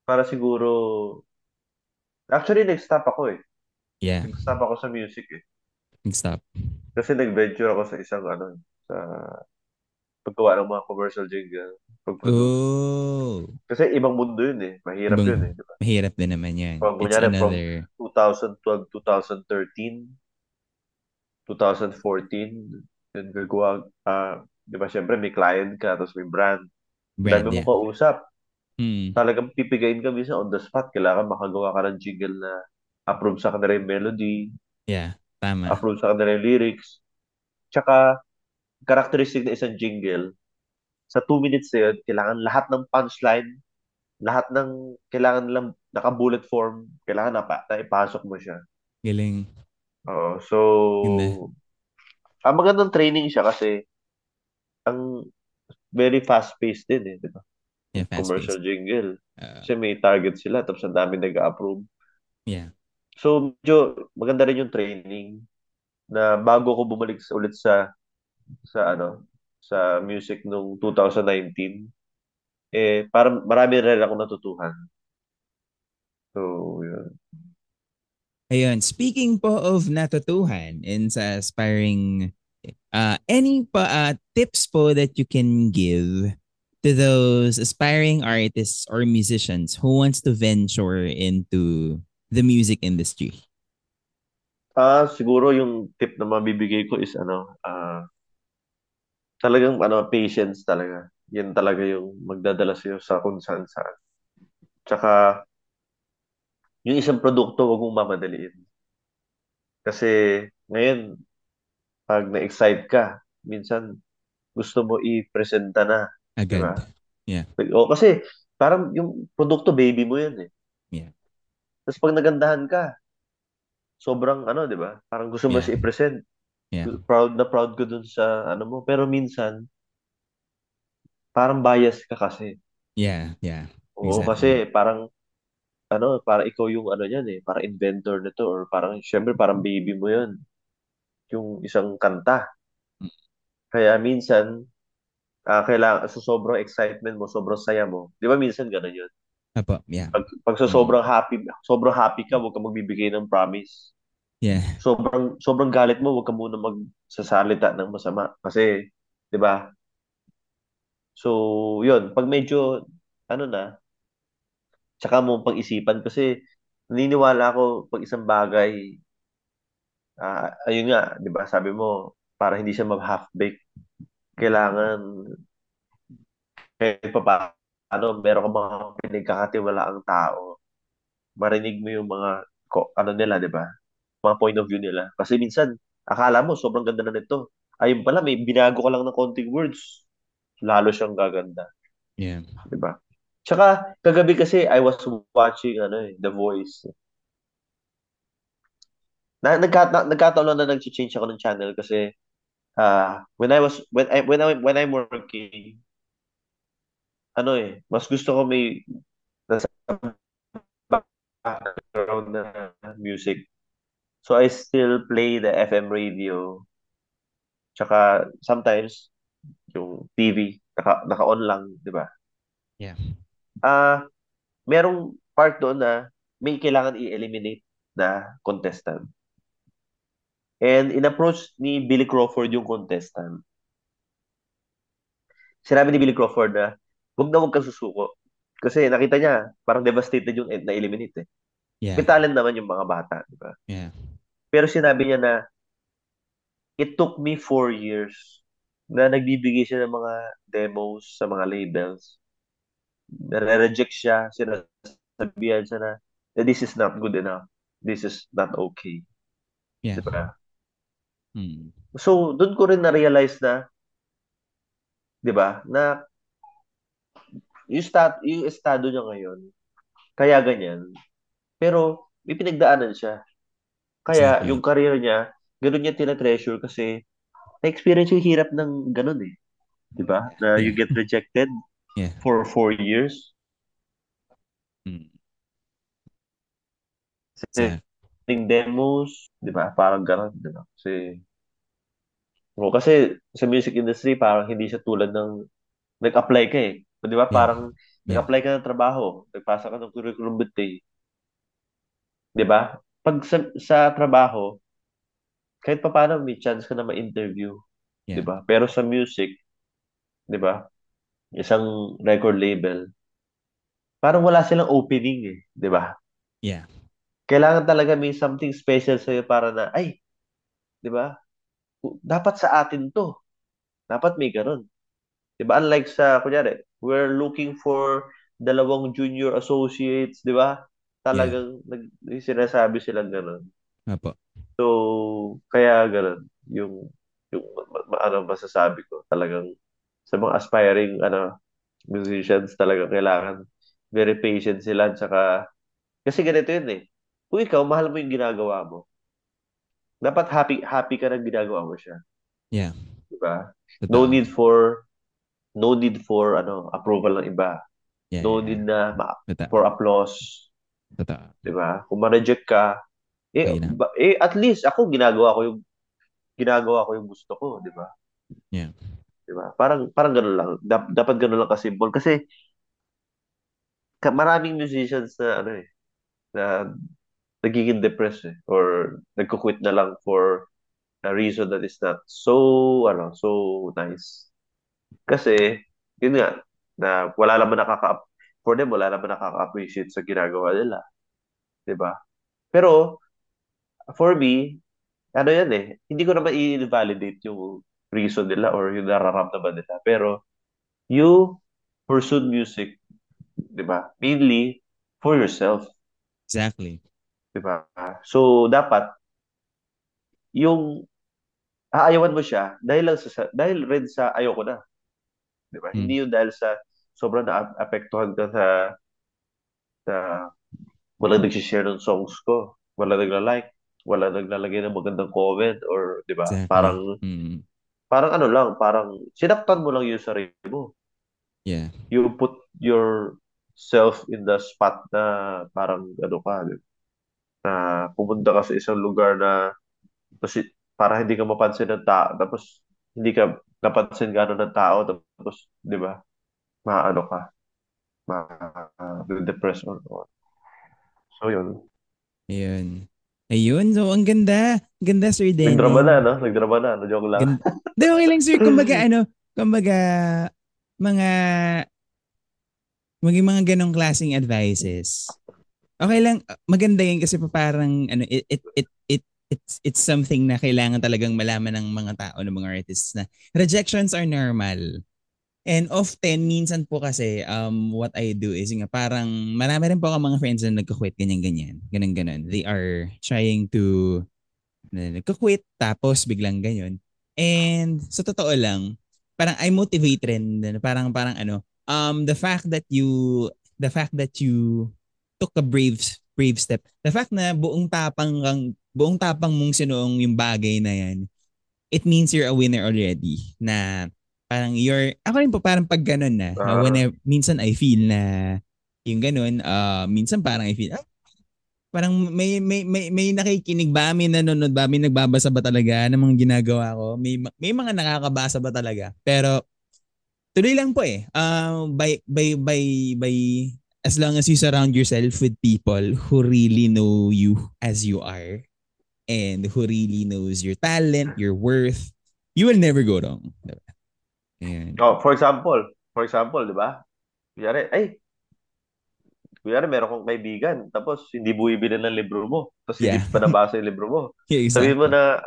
para siguro, actually nag-stop ako eh. yeah, Nag-stop ako sa music eh. stop. Kasi nag-venture ako sa isang ano, sa paggawa ng mga commercial jingle. Pag-produce. Oh, Kasi ibang mundo yun eh. Mahirap Ibang- yun eh. Di ba? mahirap din naman yan. From, It's kunyari, from another 2012, 2013, 2014, yun gagawa, ah, di ba, syempre may client ka, tapos may brand. brand Dami yeah. mo kausap. Hmm. Talagang pipigayin ka minsan on the spot. Kailangan makagawa ka ng jingle na approve sa kanila yung melody, Yeah, tama. approve sa kanila yung lyrics. Tsaka, characteristic na isang jingle, sa two minutes na yun, kailangan lahat ng punchline, lahat ng, kailangan lang naka-bullet form, kailangan na, na ipasok mo siya. Galing. Oo, so, Ganda. ang magandang training siya kasi, ang very fast-paced din eh, di ba? Yeah, fast Commercial paced. jingle. Uh, Kasi may target sila, tapos ang dami nag-approve. yeah. So, medyo maganda rin yung training na bago ko bumalik ulit sa sa ano, sa music nung 2019, eh parang marami rin ako natutuhan. So, yun. Ayun, speaking po of natutuhan and sa aspiring uh, any pa uh, tips po that you can give to those aspiring artists or musicians who wants to venture into the music industry? Ah, siguro yung tip na mabibigay ko is ano, ah talagang ano, patience talaga. Yan talaga yung magdadala sa'yo sa kung saan saan. Tsaka, yung isang produkto, wag mong mamadaliin. Kasi ngayon, pag na-excite ka, minsan gusto mo i-presenta na, Agad. ba? Yeah. O kasi parang yung produkto baby mo yan eh. Yeah. Tapos pag nagandahan ka, sobrang ano, di ba? Parang gusto mo Yeah. siya i-present. Yeah. Proud na proud ko dun sa ano mo. Pero minsan, parang bias ka kasi. Yeah. Yeah. Oo, Exactly. kasi parang ano, parang ikaw yung ano yan eh, parang inventor nito or parang syempre parang baby mo yun. Yung isang kanta. Mm. Kaya minsan, ah kailangan, sa sobrang excitement mo, sobrang saya mo. Di ba minsan ganun yun? Apo, yeah. Pag, pag sa Mm. sobrang happy, sobrang happy ka, huwag ka magbibigay ng promise. Yeah. Sobrang sobrang galit mo, huwag ka muna magsasalita ng masama kasi 'di ba? So, 'yun, pag medyo ano na, tsaka mo pag-isipan kasi naniniwala ako pag isang bagay ah ayun nga, 'di ba? Sabi mo para hindi siya ma-half bake, kailangan kahit pa paano meron ka mga pinagkakatiwalaang tao. Marinig mo yung mga ko, ano nila, 'di ba? Mga point of view nila. Kasi minsan akala mo sobrang ganda na nito. Ayun pala may binago ka lang ng konting words. Lalo siyang gaganda, Yeah. 'di ba? Tsaka kagabi kasi I was watching ano eh, The Voice. Na nagkata nagkataon lang na nag-change ako ng channel kasi ah when I was when I when I when I'm working ano eh, mas gusto ko may nasa background na music. So I still play the FM radio. Tsaka sometimes yung TV naka naka-on lang, 'di ba? Yeah. Ah, merong part doon na may kailangan i-eliminate na contestant. And in-approach ni Billy Crawford yung contestant. Sinabi ni Billy Crawford na, huwag na huwag kang susuko. Kasi nakita niya, parang devastated yung na-eliminate eh. Yeah. May talent naman yung mga bata, di ba? Yeah. Pero sinabi niya na, it took me four years na nagbibigay siya ng mga demos sa mga labels. Nare-reject siya, sinasabihan siya na, this is not good enough. This is not okay. Yeah. Di ba? Mm. So, doon ko rin na-realize na, 'di ba, na yung stat yung estado niya ngayon, kaya ganyan. Pero may pinagdaanan siya. Kaya Exactly. yung career niya, ganoon niya tina-treasure kasi na-experience yung hirap ng ganun eh. ba? Na you Yeah. get rejected Yeah. for four years. Mm. Kasi yung demos, 'di ba? Parang ganun, 'di ba? Kasi o kasi sa music industry parang hindi siya tulad ng nag-apply ka eh. 'Di ba? Yeah. Parang Yeah. nag-apply ka ng trabaho, nagpasa ka ng curriculum vitae. 'Di ba? Pag sa, sa trabaho, kahit pa paano may chance ka na ma-interview, 'di Yeah. ba? Pero sa music, 'di ba? Isang record label, parang wala silang opening eh, 'di ba? Yeah. Kailangan talaga may something special sa'yo para na, ay, 'di ba? Dapat sa atin 'to. Dapat may ganun. 'Di ba? Unlike sa kunyari, we're looking for dalawang junior associates, 'di ba? Talagang nag may sinasabi silang ganun. Apo. So, kaya ganun yung yung ano masasabi ko, talagang sa mga aspiring ano musicians talaga kailangan very patient sila tsaka kasi ganito yun eh. Kung ikaw mahal mo yung ginagawa mo, dapat happy happy ka na ginagawa mo siya, Yeah. 'di ba? No Totoo. need for no need for ano approval ng iba. Yeah. No yeah, need na ma- Totoo. for applause, Totoo. 'di ba? Kung ma-reject ka, eh, Okay ba- eh at least ako ginagawa ko yung ginagawa ko yung gusto ko, 'di ba? Yeah. 'Di ba? Parang parang ganoon lang. Dap- dapat ganoon lang ka-simple kasi ka- maraming musicians na ano eh na nagiging depressed eh or nagko-quit na lang for a reason that is not so ano, so nice. Kasi yun nga na wala naman nakaka for them wala naman nakaka-appreciate sa ginagawa nila, ba? Pero for me, ano yan eh, hindi ko naman i-validate yung reason nila or yung nararamdaman nila. Pero you pursued music, 'di ba? Mainly for yourself. Exactly. Di ba? So, dapat, yung aayawan mo siya dahil lang sa, dahil rin sa ayoko na. Di ba? Mm. Hindi yun dahil sa sobrang na-apektuhan ka sa, sa walang nagsishare ng songs ko, wala nagla-like, wala naglalagay ng magandang comment, or, di ba? Exactly. Parang, Mm. parang ano lang, parang sinaktan mo lang yung sarili mo. Yeah. You put yourself in the spot na parang ano ka, na pumunta ka sa isang lugar na kasi para hindi ka mapansin ng tao, tapos hindi ka napansin gano'n ng tao, tapos, di ba, maano ka, ma-depress or or- So, yun. Ayun. Ayun. So, ang ganda. Ang Ganda, Sir Denny. Nagdrama na, no? Nagdrama na. No? Joke lang. Gan- Di, okay lang, sir. Kumbaga, ano, kumbaga, mga, maging mga ganong klaseng advices. Okay lang, maganda yan kasi pa parang, ano, it, it, it, it, it's, it's something na kailangan talagang malaman ng mga tao, ng mga artists na rejections are normal. And often, minsan po kasi, um, what I do is nga parang marami rin po ako mga friends na nagka-quit, ganyan-ganyan. Ganun-ganun. They are trying to na nagka-quit tapos biglang ganyan. And sa totoo lang, parang I motivate rin parang parang ano, um the fact that you the fact that you took a brave brave step. The fact na buong tapang kang buong tapang mong sinuong yung bagay na yan. It means you're a winner already. Na parang you're ako rin po parang pag ganun na, Ah. when I- minsan I feel na yung ganun, uh, minsan parang I feel, ah, parang may may may may nakikinig ba, may nanonood ba, may nagbabasa ba talaga ng mga ginagawa ko? May ma- may mga nakakabasa ba talaga? Pero tuloy lang po eh. Uh, by by by by as long as you surround yourself with people who really know you as you are and who really knows your talent, your worth, you will never go wrong. Diba? Ayan. Oh, for example, for example, di ba? Kunyari, ay, kunyari meron kong kaibigan, tapos hindi bumibili ng libro mo, tapos hindi Yeah. pa nabasa yung libro mo. Yeah, exactly. Sabihin mo na,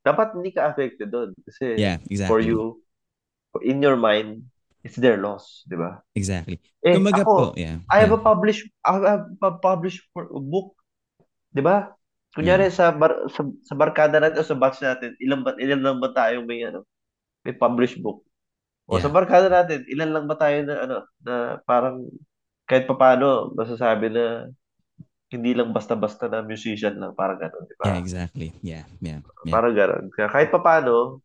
dapat hindi ka affected doon. Kasi Yeah, exactly. for you, in your mind, it's their loss, di ba? Exactly. Eh, Kumbaga ako, po, yeah. I have yeah. a published, I have a published book, di ba? Kunyari sa bar, sa, sa barkada natin o sa batch natin, ilan ba ilan lang ba tayong may ano, may published book? O Yeah. sa barkada natin, ilan lang ba tayo na ano, na parang kahit papaano masasabi na hindi lang basta-basta na musician lang, parang gano'n, di ba? Yeah, exactly. Yeah, yeah, yeah. Parang gano'n. Kaya kahit papaano,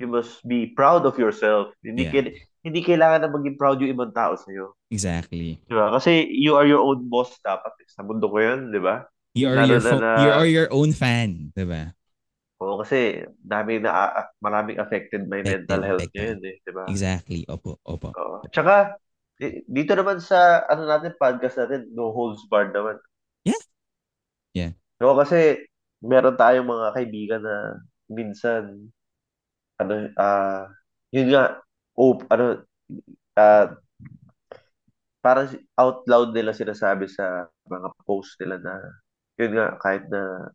you must be proud of yourself. Hindi Yeah. kail- hindi kailangan na maging proud yung ibang tao sa'yo. Exactly. Di ba? Kasi you are your own boss dapat. eh. Sa mundo ko yun, di ba? You are Lalo your na fo- na- you are your own fan, 'di ba? Oo, kasi dami na maraming affected by Affected, mental health affected. ngayon eh, di ba? Exactly. Opo, opo. Oo. Tsaka, dito naman sa, ano natin, podcast natin, no holds barred naman. Yeah. Yeah. No, kasi, meron tayong mga kaibigan na minsan, ano, ah, yun nga, oh, ano, ah, parang out loud nila sinasabi sa mga post nila na, yun nga, kahit na,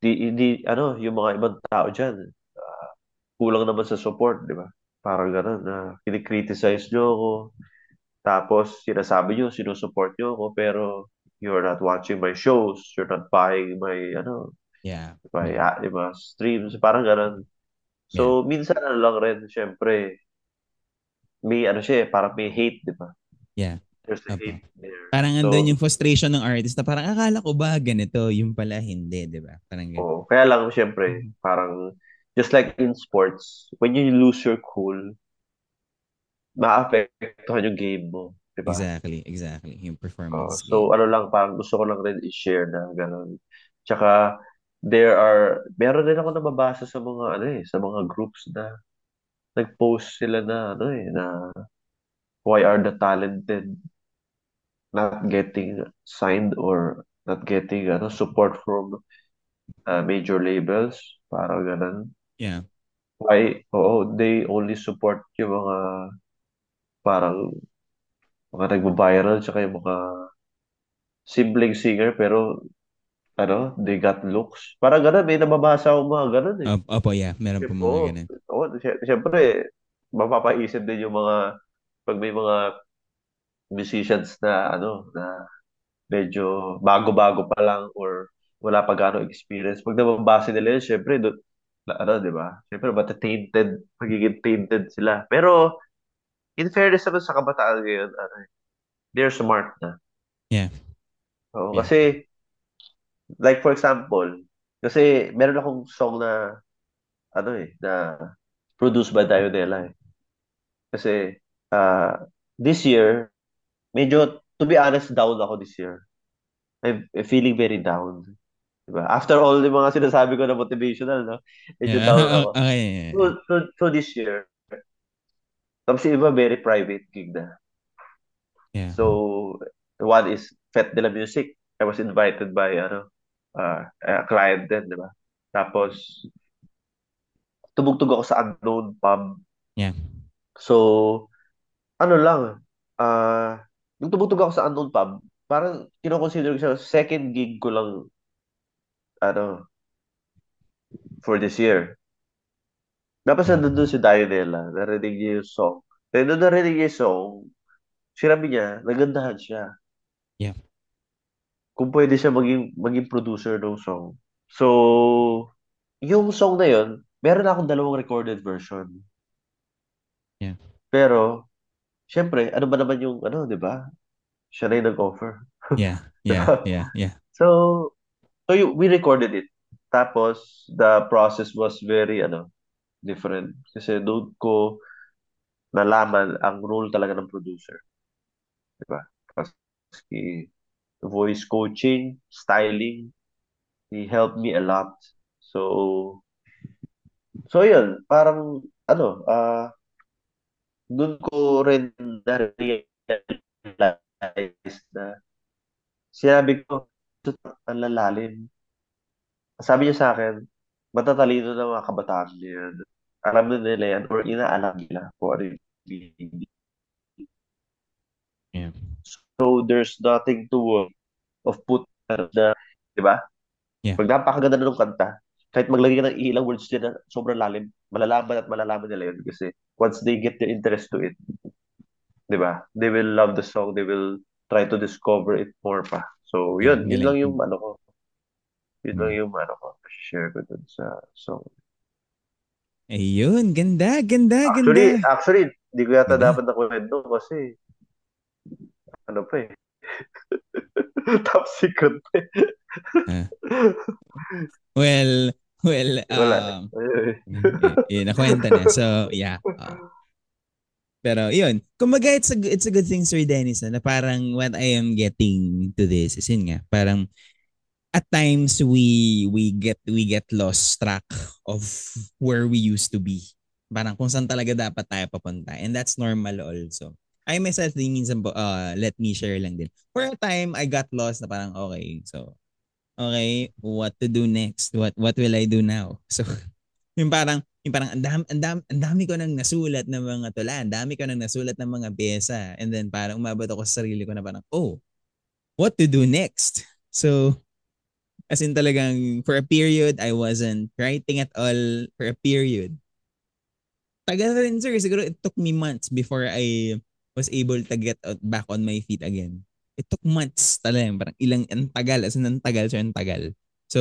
hindi, hindi, ano, yung mga ibang tao dyan, ah, kulang naman sa support, di ba? Parang gano'n, na kinikriticize nyo ako, tapos sinasabi nyo, sinusupport nyo ako, pero you're not watching my shows, you're not buying my, ano, Yeah. my, ah, di ba, streams, parang gano'n. So, minsan ano lang rin, syempre, may ano siya eh, parang may hate, di ba? Yeah. There's a hate there. Parang So, andun yung frustration ng artist na parang akala ko ba ganito, yung pala hindi, 'di ba? Parang ganun. Oo. Kaya lang, syempre, parang, just like in sports, when you lose your cool, maapektuhan yung game mo. Di ba? Exactly, exactly. Yung performance. so, ano lang, parang gusto ko lang rin i-share na gano'n. Tsaka, there are, meron din ako nababasa sa mga, ano eh, sa mga groups na nag-post sila na, ano eh, na why are the talented not getting signed or not getting ano support from uh, major labels parang ganun yeah. why oo they only support yung mga parang mga nagba-viral tsaka yung mga simpleng singer pero ano they got looks parang ganun may nababasa ako mga ganun eh Op- Opo, yeah. Meron po mga ganun. oo, sy- syempre mapapaisip din yung mga pag may mga musicians na ano na medyo bago-bago pa lang or wala pa gaano experience. Pag nababase nila yun, syempre, do, ano, di ba? Syempre, mata-tainted, magiging tainted sila. Pero, in fairness naman sa kabataan ngayon, ano, they're smart na. Yeah. Oo, Yeah. kasi, like for example, kasi meron akong song na, ano eh, na produced by Dionela eh. Kasi, uh, this year, medyo, to be honest, down ako this year. I'm, feeling very down. Diba? After all yung mga sinasabi ko na motivational, no? Medyo Yeah. down ako. okay. So, so, so this year, tapos yung iba very private gig na. Yeah. So, one is Fet de la Music. I was invited by ano, uh, a client din, di ba? Tapos, tumugtog ako sa unknown pub. Yeah. So, ano lang, uh, nung tumugtog ako sa unknown pub, parang kinoconsider ko siya second gig ko lang ano for this year. Tapos nandun si Dionela, narinig niya yung song. Then nung narinig niya yung song, sinabi niya, nagandahan siya. Yeah. Kung pwede siya maging, maging producer ng song. So, yung song na yun, meron akong dalawang recorded version. Yeah. Pero, syempre, ano ba naman yung, ano, di ba? Siya na yung nag-offer. Yeah. Yeah. Yeah. Yeah. So, so you, we recorded it. Tapos, the process was very, ano, different. Kasi doon ko nalaman ang role talaga ng producer. Diba? Kasi voice coaching, styling, he helped me a lot. So, so yun, parang, ano, ah, uh, doon ko rin na-realize na sinabi ko, ang lalalim. Sabi niya sa akin, matatalino na mga kabataan niya. Alam na nila yan or inaalam nila kung ano yung Yeah. So, there's nothing to worry of put na, di ba? Yeah. Pag napakaganda na ng kanta, kahit maglagay ka ng ilang words din na sobrang lalim, malalaman at malalaman nila yun kasi once they get the interest to it, di ba? They will love the song, they will try to discover it more pa. So, yun, yun lang yung ano ko. Yun lang Mm. yung ano ko, share ko dun sa song. Ayun, ganda, ganda, Actually, ganda. actually, di ko yata Ganda. dapat na kwento kasi ano pa eh. Top secret pa eh. Ah. Well, well, Wala. um, yun, nakwenta na. So, yeah. Uh, pero yun, kumbaga it's a, it's a good thing, Sir Dennis, na parang what I am getting to this is yun nga, parang at times we we get we get lost track of where we used to be. Parang kung saan talaga dapat tayo papunta. And that's normal also. I myself din minsan po, uh, let me share lang din. For a time, I got lost na parang, okay, so, okay, what to do next? What what will I do now? So, yung parang, yung parang, ang dami, ang dami, ang dami ko nang nasulat ng mga tula, ang dami ko nang nasulat ng mga pyesa. And then parang umabot ako sa sarili ko na parang, oh, what to do next? So, as in talagang, for a period, I wasn't writing at all for a period. Tagal rin, sir. Siguro it took me months before I was able to get out back on my feet again. It took months talaga. Parang ilang, ang tagal. As in, ang tagal siya, ang tagal. So,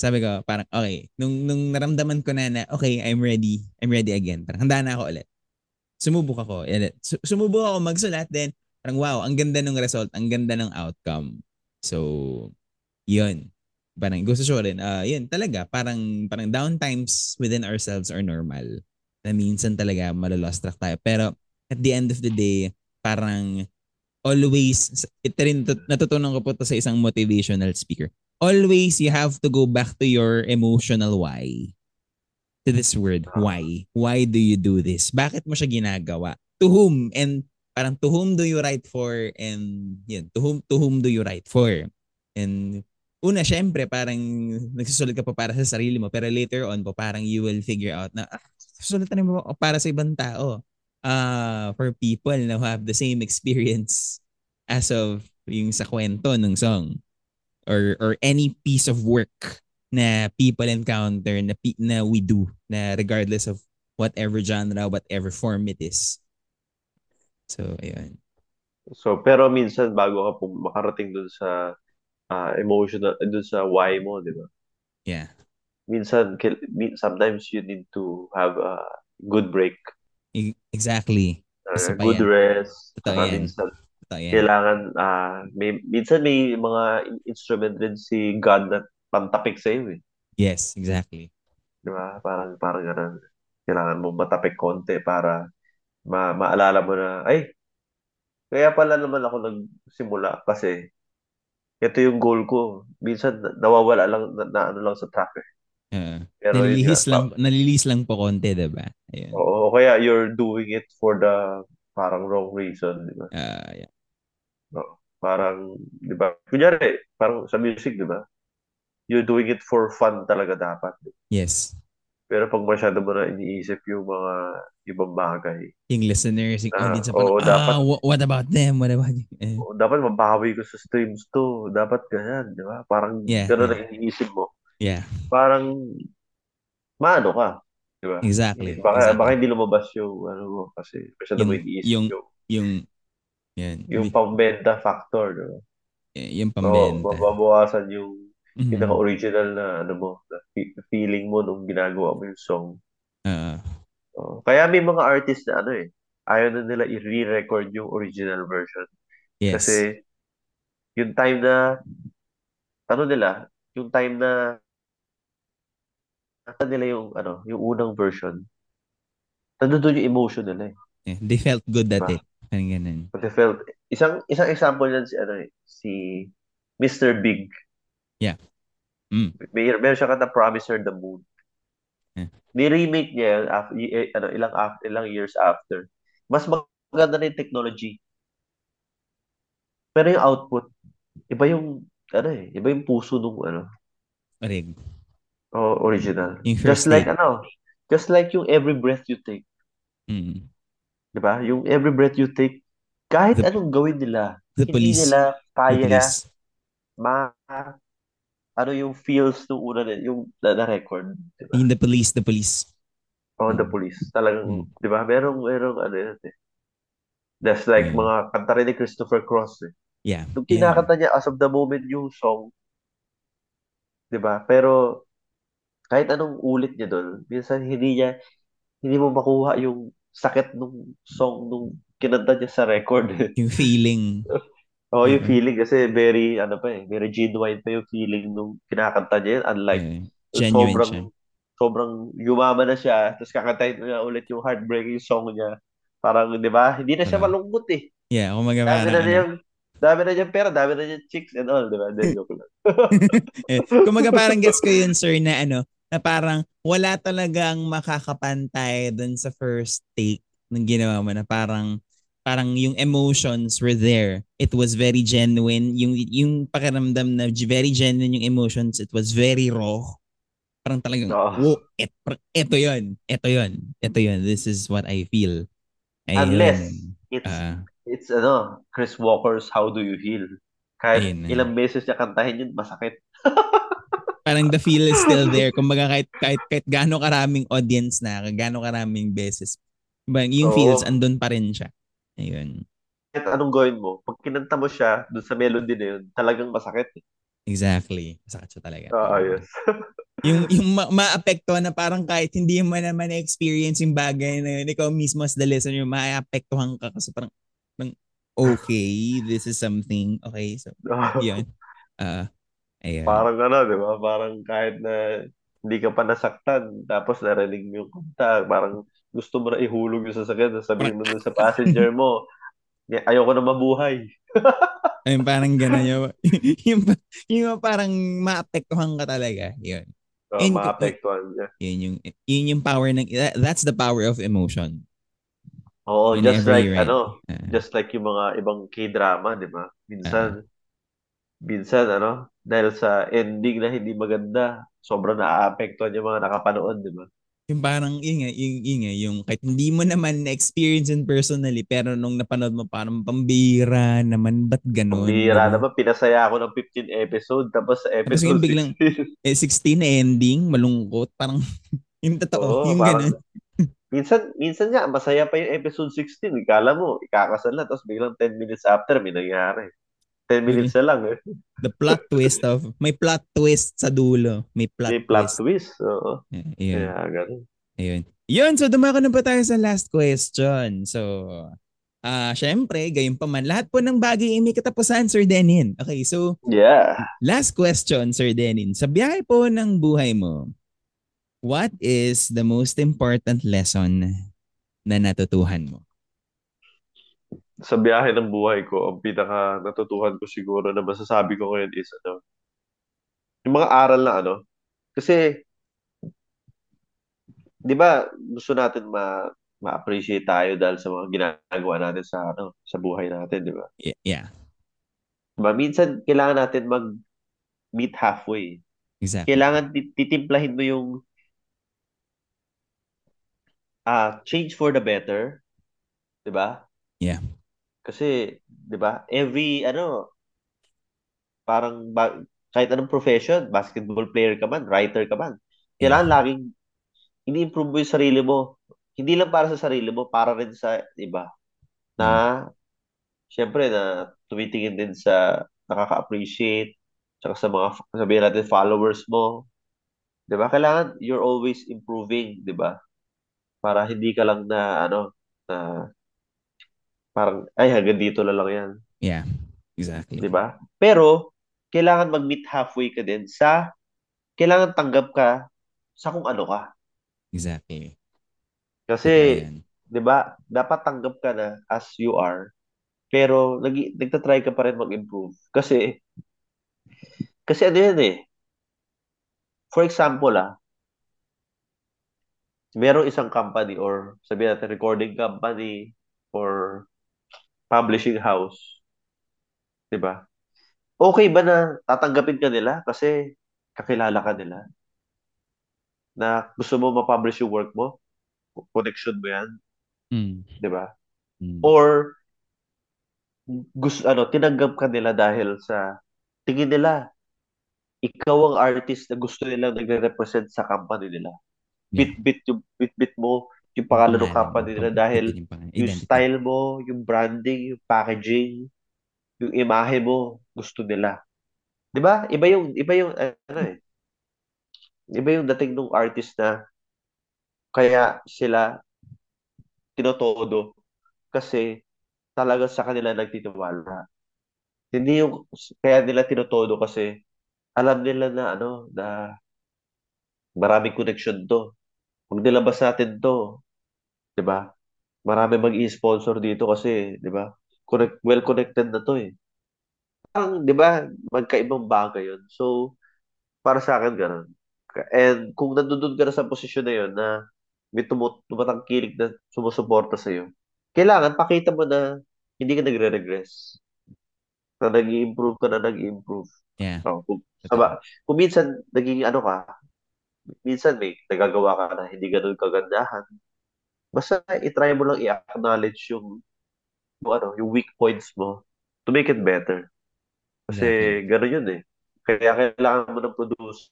sabi ko, parang, okay. Nung, nung naramdaman ko na na, okay, I'm ready. I'm ready again. Parang handa na ako ulit. Sumubok ako. Su- Sumubok ako magsulat. Then, parang wow, ang ganda ng result. Ang ganda ng outcome. So, yun. Parang gusto ko rin. Uh, yun, talaga. Parang, parang downtimes within ourselves are normal. Na minsan talaga malolost track tayo. Pero, at the end of the day, parang always, ito rin natutunan ko po to sa isang motivational speaker. Always you have to go back to your emotional why. To this word, why. Why do you do this? Bakit mo siya ginagawa? To whom? And parang to whom do you write for? And yun, to whom, to whom do you write for? And una, syempre, parang nagsusulat ka pa para sa sarili mo. Pero later on po, parang you will figure out na, ah, susulat na mo para sa ibang tao uh, for people na who have the same experience as of yung sa kwento ng song or or any piece of work na people encounter na na we do na regardless of whatever genre whatever form it is so ayun So, pero minsan bago ka po makarating dun sa ah, emotional, dun sa why mo, di ba? Yeah. Minsan, sometimes you need to have a good break, Exactly. Pa good yan. rest, Totoo yan. minsan Totoo yan. kailangan, ah, may, minsan may mga in- instrument din si God na pantapik sa iyo eh. Yes, exactly. Di ba? Parang, parang ganun. Kailangan mo matapik konti para ma maalala mo na, ay, kaya pala naman ako nagsimula kasi ito yung goal ko. Minsan na- nawawala lang na, na ano lang sa track eh. Uh, Pero yun nalilihis pa, lang, nalilihis lang po konti, diba? Ayun. oo, kaya you're doing it for the parang wrong reason, di ba? Ah, yeah. Oo. Parang, di ba? Kunyari, parang sa music, di ba? You're doing it for fun talaga dapat. Yes. Pero pag masyado mo na iniisip yung mga ibang bagay, Yung listeners, yung Ah, audience, parang, dapat. ah, wha- what about them? What about you? Eh, oh, dapat mabawi ko sa streams to. Dapat ganyan, di ba? Parang Yeah, gano'n yeah. na iniisip mo. Yeah, Parang, maano ka, di ba? exactly. Baka, exactly. baka hindi lumabas yung, ano mo, kasi masyado mo Yung, iniisip yung, yung, yung, yan, yung pambenta factor, di ba? yung So, pambenta. mababawasan yung Mhm. pinaka-original na, ano mo, na fe- feeling mo nung ginagawa mo yung song. Ah, Oh, kaya may mga artist na ano eh, ayaw na nila i-re-record yung original version. yes. Kasi yung time na, ano nila, yung time na nasa nila yung, ano, yung unang version, nandun yung emotion nila eh. Yeah, they felt good at Diba? it. Parang ganun. But they felt, isang, isang example yan si, ano eh, si Mr. Big. Yeah. Mm. May, meron siya kanta Promise Her the Moon. Yeah. Ni-remake niya yun after, ano, ilang, after, ilang years after. Mas maganda na yung technology. Pero yung output, iba yung, ano eh, iba yung puso nung, ano, Rig. Oh, original. Just like, ano, just like yung Every Breath You Take. Mm. Di ba? Yung Every Breath You Take, kahit The- anong gawin nila, The hindi police. nila The kaya police. ma ano yung feels nung una nila, yung na, na record, di ba? In the police, the police. Oh, the police. Talagang, Mm. di ba? Merong, merong, ano yun eh. That's like Yeah. mga kanta rin ni Christopher Cross eh. Yeah. Nung Yeah. kinakanta niya as of the moment yung song, di ba? Pero, kahit anong ulit niya doon, minsan hindi niya, hindi mo makuha yung sakit nung song nung kinanta niya sa record. Yung feeling. Oo, yung Oo. feeling kasi very, ano pa eh, very genuine pa yung feeling nung kinakanta niya yun. Unlike, Yeah. Genuine sobrang, siya. sobrang yumaman na siya, tapos kakantahin niya ulit yung heartbreaking song niya. Parang, di ba, hindi na siya malungkot eh. Yeah, kumaga Dami na ano. niyang, dami na niyang pera, dami na niyang chicks and all, di ba? Then, joke lang. eh, kumaga parang gets ko yun, sir, na ano, na parang wala talagang makakapantay dun sa first take ng ginawa mo na parang parang yung emotions were there. It was very genuine. Yung yung pakiramdam na very genuine yung emotions. It was very raw. Parang talagang, Oo. wow, et, ito yun. Ito yun. Ito yun. This is what I feel. Ayun. Unless, it's, Ah, it's, ano, Chris Walker's How Do You Heal? Kahit Ayun ilang beses niya kantahin yun, masakit. parang the feel is still there. Kumbaga kahit, kahit, kahit gaano karaming audience na, gaano karaming beses, yung Oo. feels andun pa rin siya. Ayun. Kahit anong gawin mo, pag kinanta mo siya dun sa melody na yun, talagang masakit. eh. Exactly. Sakit siya talaga. Oo, yes. yung yung ma- maapektuhan na parang kahit hindi mo naman na-experience yung bagay na yun, ikaw mismo as the listener, maapektuhan ka kasi parang, parang okay, this is something, okay, so, yun. Ah, ayun. Parang ano, di ba? Parang kahit na hindi ka pa nasaktan, tapos narinig mo yung kanta, parang gusto mo na ihulog yung sasakyan, sabihin mo sa passenger mo, "Ni- ayoko na mabuhay. Ayun, parang gano'n yung, yung, yung parang maapektuhan ka talaga. Yun. So, And- maapektuhan niya. Yun yung, yun yung power ng, that- that's the power of emotion. Oo, In just like, ano, Ah, just like yung mga ibang K-drama, di ba? Minsan, minsan, ano, dahil sa ending na hindi maganda, sobrang naaapektuhan yung mga nakapanood, di ba? yung parang, nga, yung, yun nga, yung kahit hindi mo naman na-experience in personally, pero nung napanood mo, parang pambira naman, ba't ganun? Diba? naman, pinasaya ako ng 15 episode, tapos sa Tapos episode yung biglang- 16. Eh, 16 na ending, malungkot, parang, yung totoo, Oo, yung parang, ganun. Minsan, minsan nga, masaya pa yung episode 16. Ikala mo, ikakasal na, tapos biglang 10 minutes after, may nangyari. 10 minutes na lang eh. The plot twist of, may plot twist sa dulo. May plot, May plot twist. twist. Oo. Yeah, Ayun. Kaya, ganun. Ayun. Yun, so dumako na pa tayo sa last question. So, ah syempre, gayon pa man, lahat po ng bagay ay may katapusan, Sir Denin. Okay, so, Yeah. last question, Sir Denin. Sa biyahe po ng buhay mo, what is the most important lesson na natutuhan mo? Sa biyahe ng buhay ko, ang pinaka natutuhan ko siguro na masasabi ko ngayon is, ano, yung mga aral na ano, kasi, di ba, gusto natin ma ma-appreciate tayo dahil sa mga ginagawa natin sa ano sa buhay natin, di ba? Yeah, Diba? Minsan kailangan natin mag meet halfway. exactly. Kailangan ti- titimplahin mo yung ah change for the better, 'di ba? Yeah. Kasi 'di ba? Every ano parang ba, kahit anong profession, basketball player ka man, writer ka man, kailangan laging ini-improve mo yung sarili mo. Hindi lang para sa sarili mo, para rin sa iba. Na syempre na tumitingin din sa nakaka-appreciate tsaka sa mga sabihin natin followers mo. 'Di ba? Kailangan you're always improving, 'di ba? Para hindi ka lang na ano na parang ay hanggang dito na lang 'yan, Yeah, exactly. 'di ba? Pero kailangan mag-meet halfway ka din sa kailangan tanggap ka sa kung ano ka. Exactly. Kasi. 'di ba? Dapat tanggap ka na as you are. Pero nag nagta-try ka pa rin mag-improve kasi kasi ano yan eh. For example ah, merong isang company or sabihin natin recording company or publishing house, 'di ba? Okay ba na tatanggapin ka nila kasi kakilala ka nila? Na gusto mo ma-publish yung work mo? Connection mo 'yan, Mm. 'di ba? Mm. Or gusto ano, tinanggap ka nila dahil sa tingin nila ikaw ang artist na gusto nilang nagre-represent sa company nila. Yeah. Bit-bit yung bit-bit mo yung pangalan ng company nila dahil yung, style mo, yung branding, yung packaging, yung imahe mo, gusto nila. 'Di ba? Iba yung iba yung ano eh. Iba yung dating ng artist na kaya sila tinotodo kasi talaga sa kanila nagtitiwala. Hindi yung kaya nila tinotodo kasi alam nila na ano na maraming connection to. Pag nilabas natin to, 'di ba? Marami mag-i-sponsor dito kasi, 'di ba? Connect, well connected na to eh. Parang, 'di ba, magkaibang bagay 'yun. So, para sa akin ganun. And kung nandun ka na sa posisyon na 'yon na may tumut tumatangkilik na sumusuporta sa iyo, kailangan pakita mo na hindi ka nagre-regress. Na nag-i-improve ka na nag-i-improve. Yeah. Oh, kung, saba, kung minsan naging ano ka, minsan may nagagawa ka na hindi ganun kagandahan. Basta i-try mo lang i-acknowledge yung, yung ano, yung weak points mo to make it better. Kasi Exactly. gano'n yun eh. Kaya kailangan mo ng producers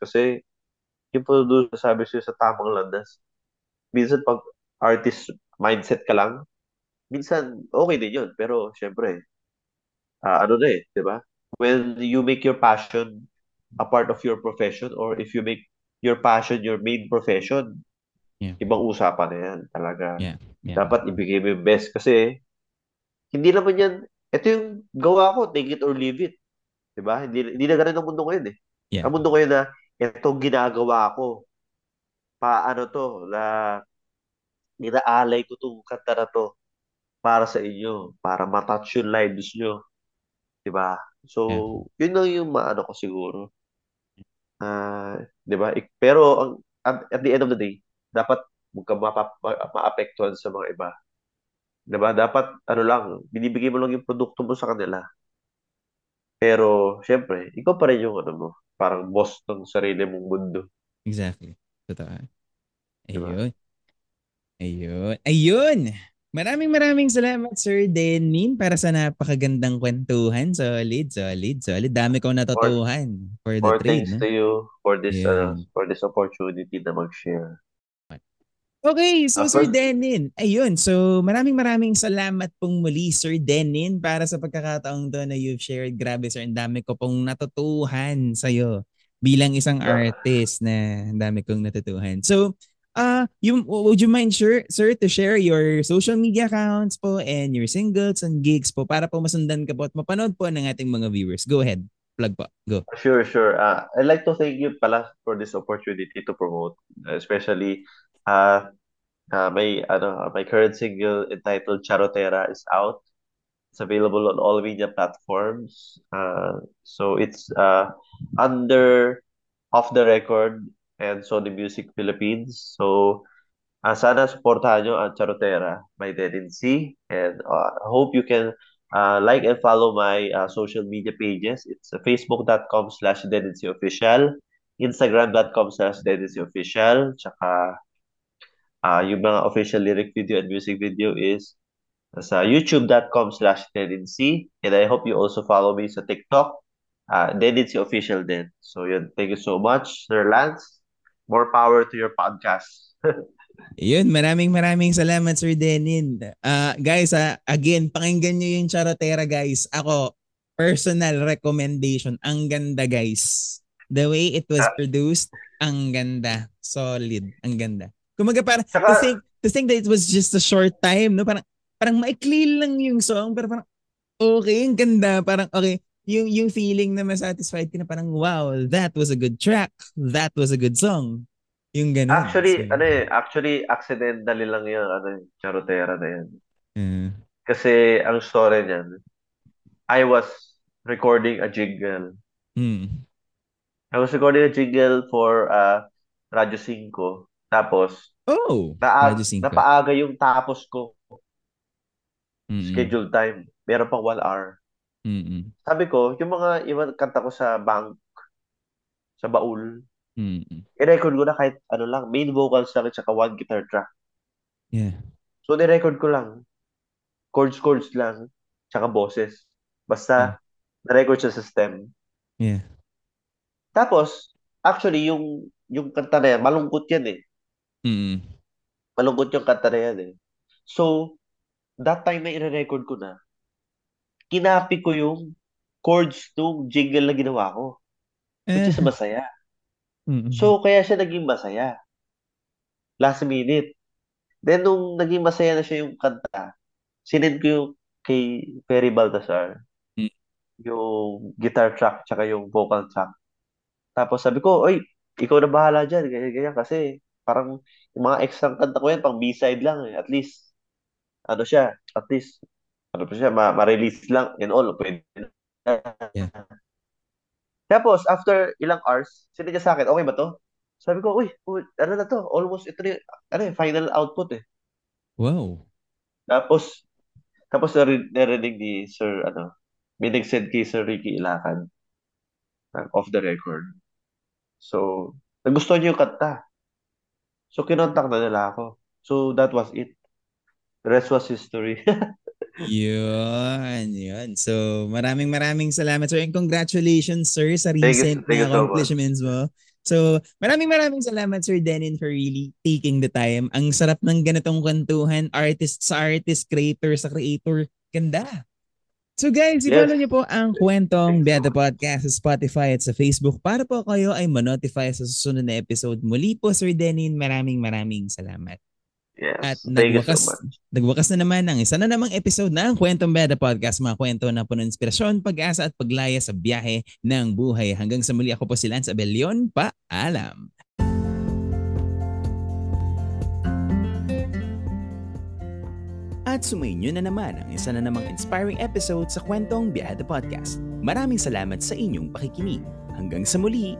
kasi yung producer sabi siya sa tamang landas. Minsan pag artist mindset ka lang, minsan okay din yun. Pero syempre, ah, ano na eh, di ba? When you make your passion a part of your profession or if you make your passion your main profession, Yeah. ibang usapan na yan talaga. Yeah. Yeah. Dapat ibigay mo yung best kasi hindi naman yan, ito yung gawa ko, take it or leave it. Di ba? Hindi, hindi na ganun ang mundo ngayon eh. Yeah. Ang mundo ngayon na, ito ginagawa ko. Paano to, na inaalay ko itong kanta na to para sa inyo, para matouch yung lives nyo. Di ba? So, yun lang yung maano ko siguro. Ah, di ba? Ik- Pero ang at, at the end of the day, dapat huwag ka mapa- maapektuhan sa mga iba. Di ba? Dapat ano lang, binibigay mo lang yung produkto mo sa kanila. Pero, syempre, ikaw pa rin yung ano mo, parang boss ng sarili mong mundo. Exactly. Totoo. Diba? Ayun. Ayun. Maraming maraming salamat Sir Denmin para sa napakagandang kwentuhan. Solid, solid, solid. Dami kong natutuhan for the More trade. thanks No? to you for this Yeah. uh, for this opportunity na mag-share. Okay, so Uh, Sir Denin, ayun. So maraming maraming salamat pong muli Sir Denin para sa pagkakataong to na you've shared. Grabe sir, ang dami ko pong natutuhan sa'yo bilang isang Yeah. artist na ang dami kong natutuhan. So, uh, you, would you mind sir, sir to share your social media accounts po and your singles and gigs po para po masundan ka po at mapanood po ng ating mga viewers. Go ahead. Plug po. Go. Sure, sure. Uh, I'd like to thank you pala for this opportunity to promote, especially uh, uh, my ano my current single entitled Charotera is out. It's available on all media platforms. Uh, so it's uh, under Off the Record and Sony Music Philippines. So uh, sana supportahan nyo ang Charotera by Dead C. And uh, I hope you can uh, like and follow my uh, social media pages. It's uh, facebook.com slash official, instagram.com slash official, tsaka uh, yung mga official lyric video and music video is sa youtube.com slash tendency. And I hope you also follow me sa TikTok, uh, tendency official din. So yun, thank you so much, Sir Lance. More power to your podcast. Yun, maraming maraming salamat Sir Denin. Uh, guys, ah, again, pakinggan nyo yung Charotera guys. Ako, personal recommendation. Ang ganda guys. The way it was Ah. produced, ang ganda. Solid. Ang ganda. Kumaga para to Tsaka- think, to think that it was just a short time, no? Parang, parang maikli lang yung song, pero parang, okay, ang ganda. Parang, okay, yung, yung feeling na masatisfied ka na parang, wow, that was a good track. That was a good song. Yung ganun. Actually, So, ano eh, actually, accidentally lang yung ano, Charotera na yan. uh, Kasi ang story niyan, I was recording a jingle. hmm. I was recording a jingle for uh, Radyo 5. Tapos, Oh, 5. napaaga yung tapos ko, Mm-mm. schedule time. Meron pang one hour. Mm-mm. Sabi ko, yung mga ibang kanta ko sa bank, sa baul, Mm-mm. i-record ko na kahit ano lang, main vocals lang at saka one guitar track. Yeah. So, ni-record ko lang. Chords, chords lang. Tsaka boses. Basta, na-record siya sa stem. Yeah. Tapos, actually, yung yung kanta na yan, malungkot yan eh. Mm-mm. Malungkot yung kanta na yan eh. So, that time na i-record ko na, kinapi ko yung chords nung jingle na ginawa ko. Which is Eh, masaya. mm-mm. So, kaya siya naging masaya. Last minute. Then, nung naging masaya na siya yung kanta, sinend ko yung kay Perry Baltasar, Mm. yung guitar track, tsaka yung vocal track. Tapos sabi ko, oy, ikaw na bahala dyan, ganyan, ganyan, kasi parang yung mga extra kanta ko yan, pang B-side lang eh. At least, ano siya, at least, ano pa siya, ma- ma-release lang and all, pwede na. Yeah. Tapos, after ilang hours, sinend niya sa akin, okay ba to? Sabi ko, uy, uy, ano na to? Almost, ito na, yung- ano eh, final output eh. Wow. Tapos, tapos nari- narinig ni Sir, ano, may nag-send kay Sir Ricky Ilacan ng off the record. So, nagustuhan niya yung kanta. So, kinontak na nila ako. So, that was it. The rest was history. Yun, yun. So, maraming maraming salamat, sir. And congratulations, sir, sa Thank you- recent thank you na so much. accomplishments mo. So, maraming maraming salamat, Sir Denin, for really taking the time. Ang sarap ng ganitong kwentuhan, artist sa artist, creator sa creator. Ganda. So guys, Yes. i-follow niyo po ang kwentong Beata Podcast sa Spotify at sa Facebook para po kayo ay manotify sa susunod na episode. Muli po, Sir Denin, maraming maraming salamat. At yes. Thank you so nagwakas, much. nagwakas na naman ang isa na namang episode ng Kwentong Beda Podcast. Mga kwento na puno ng inspirasyon, pag-asa at paglaya sa biyahe ng buhay. Hanggang sa muli ako po si Lance Abelion. Paalam! At sumainyo na naman ang isa na namang inspiring episode sa Kwentong Biyada Podcast. Maraming salamat sa inyong pakikinig. Hanggang sa muli,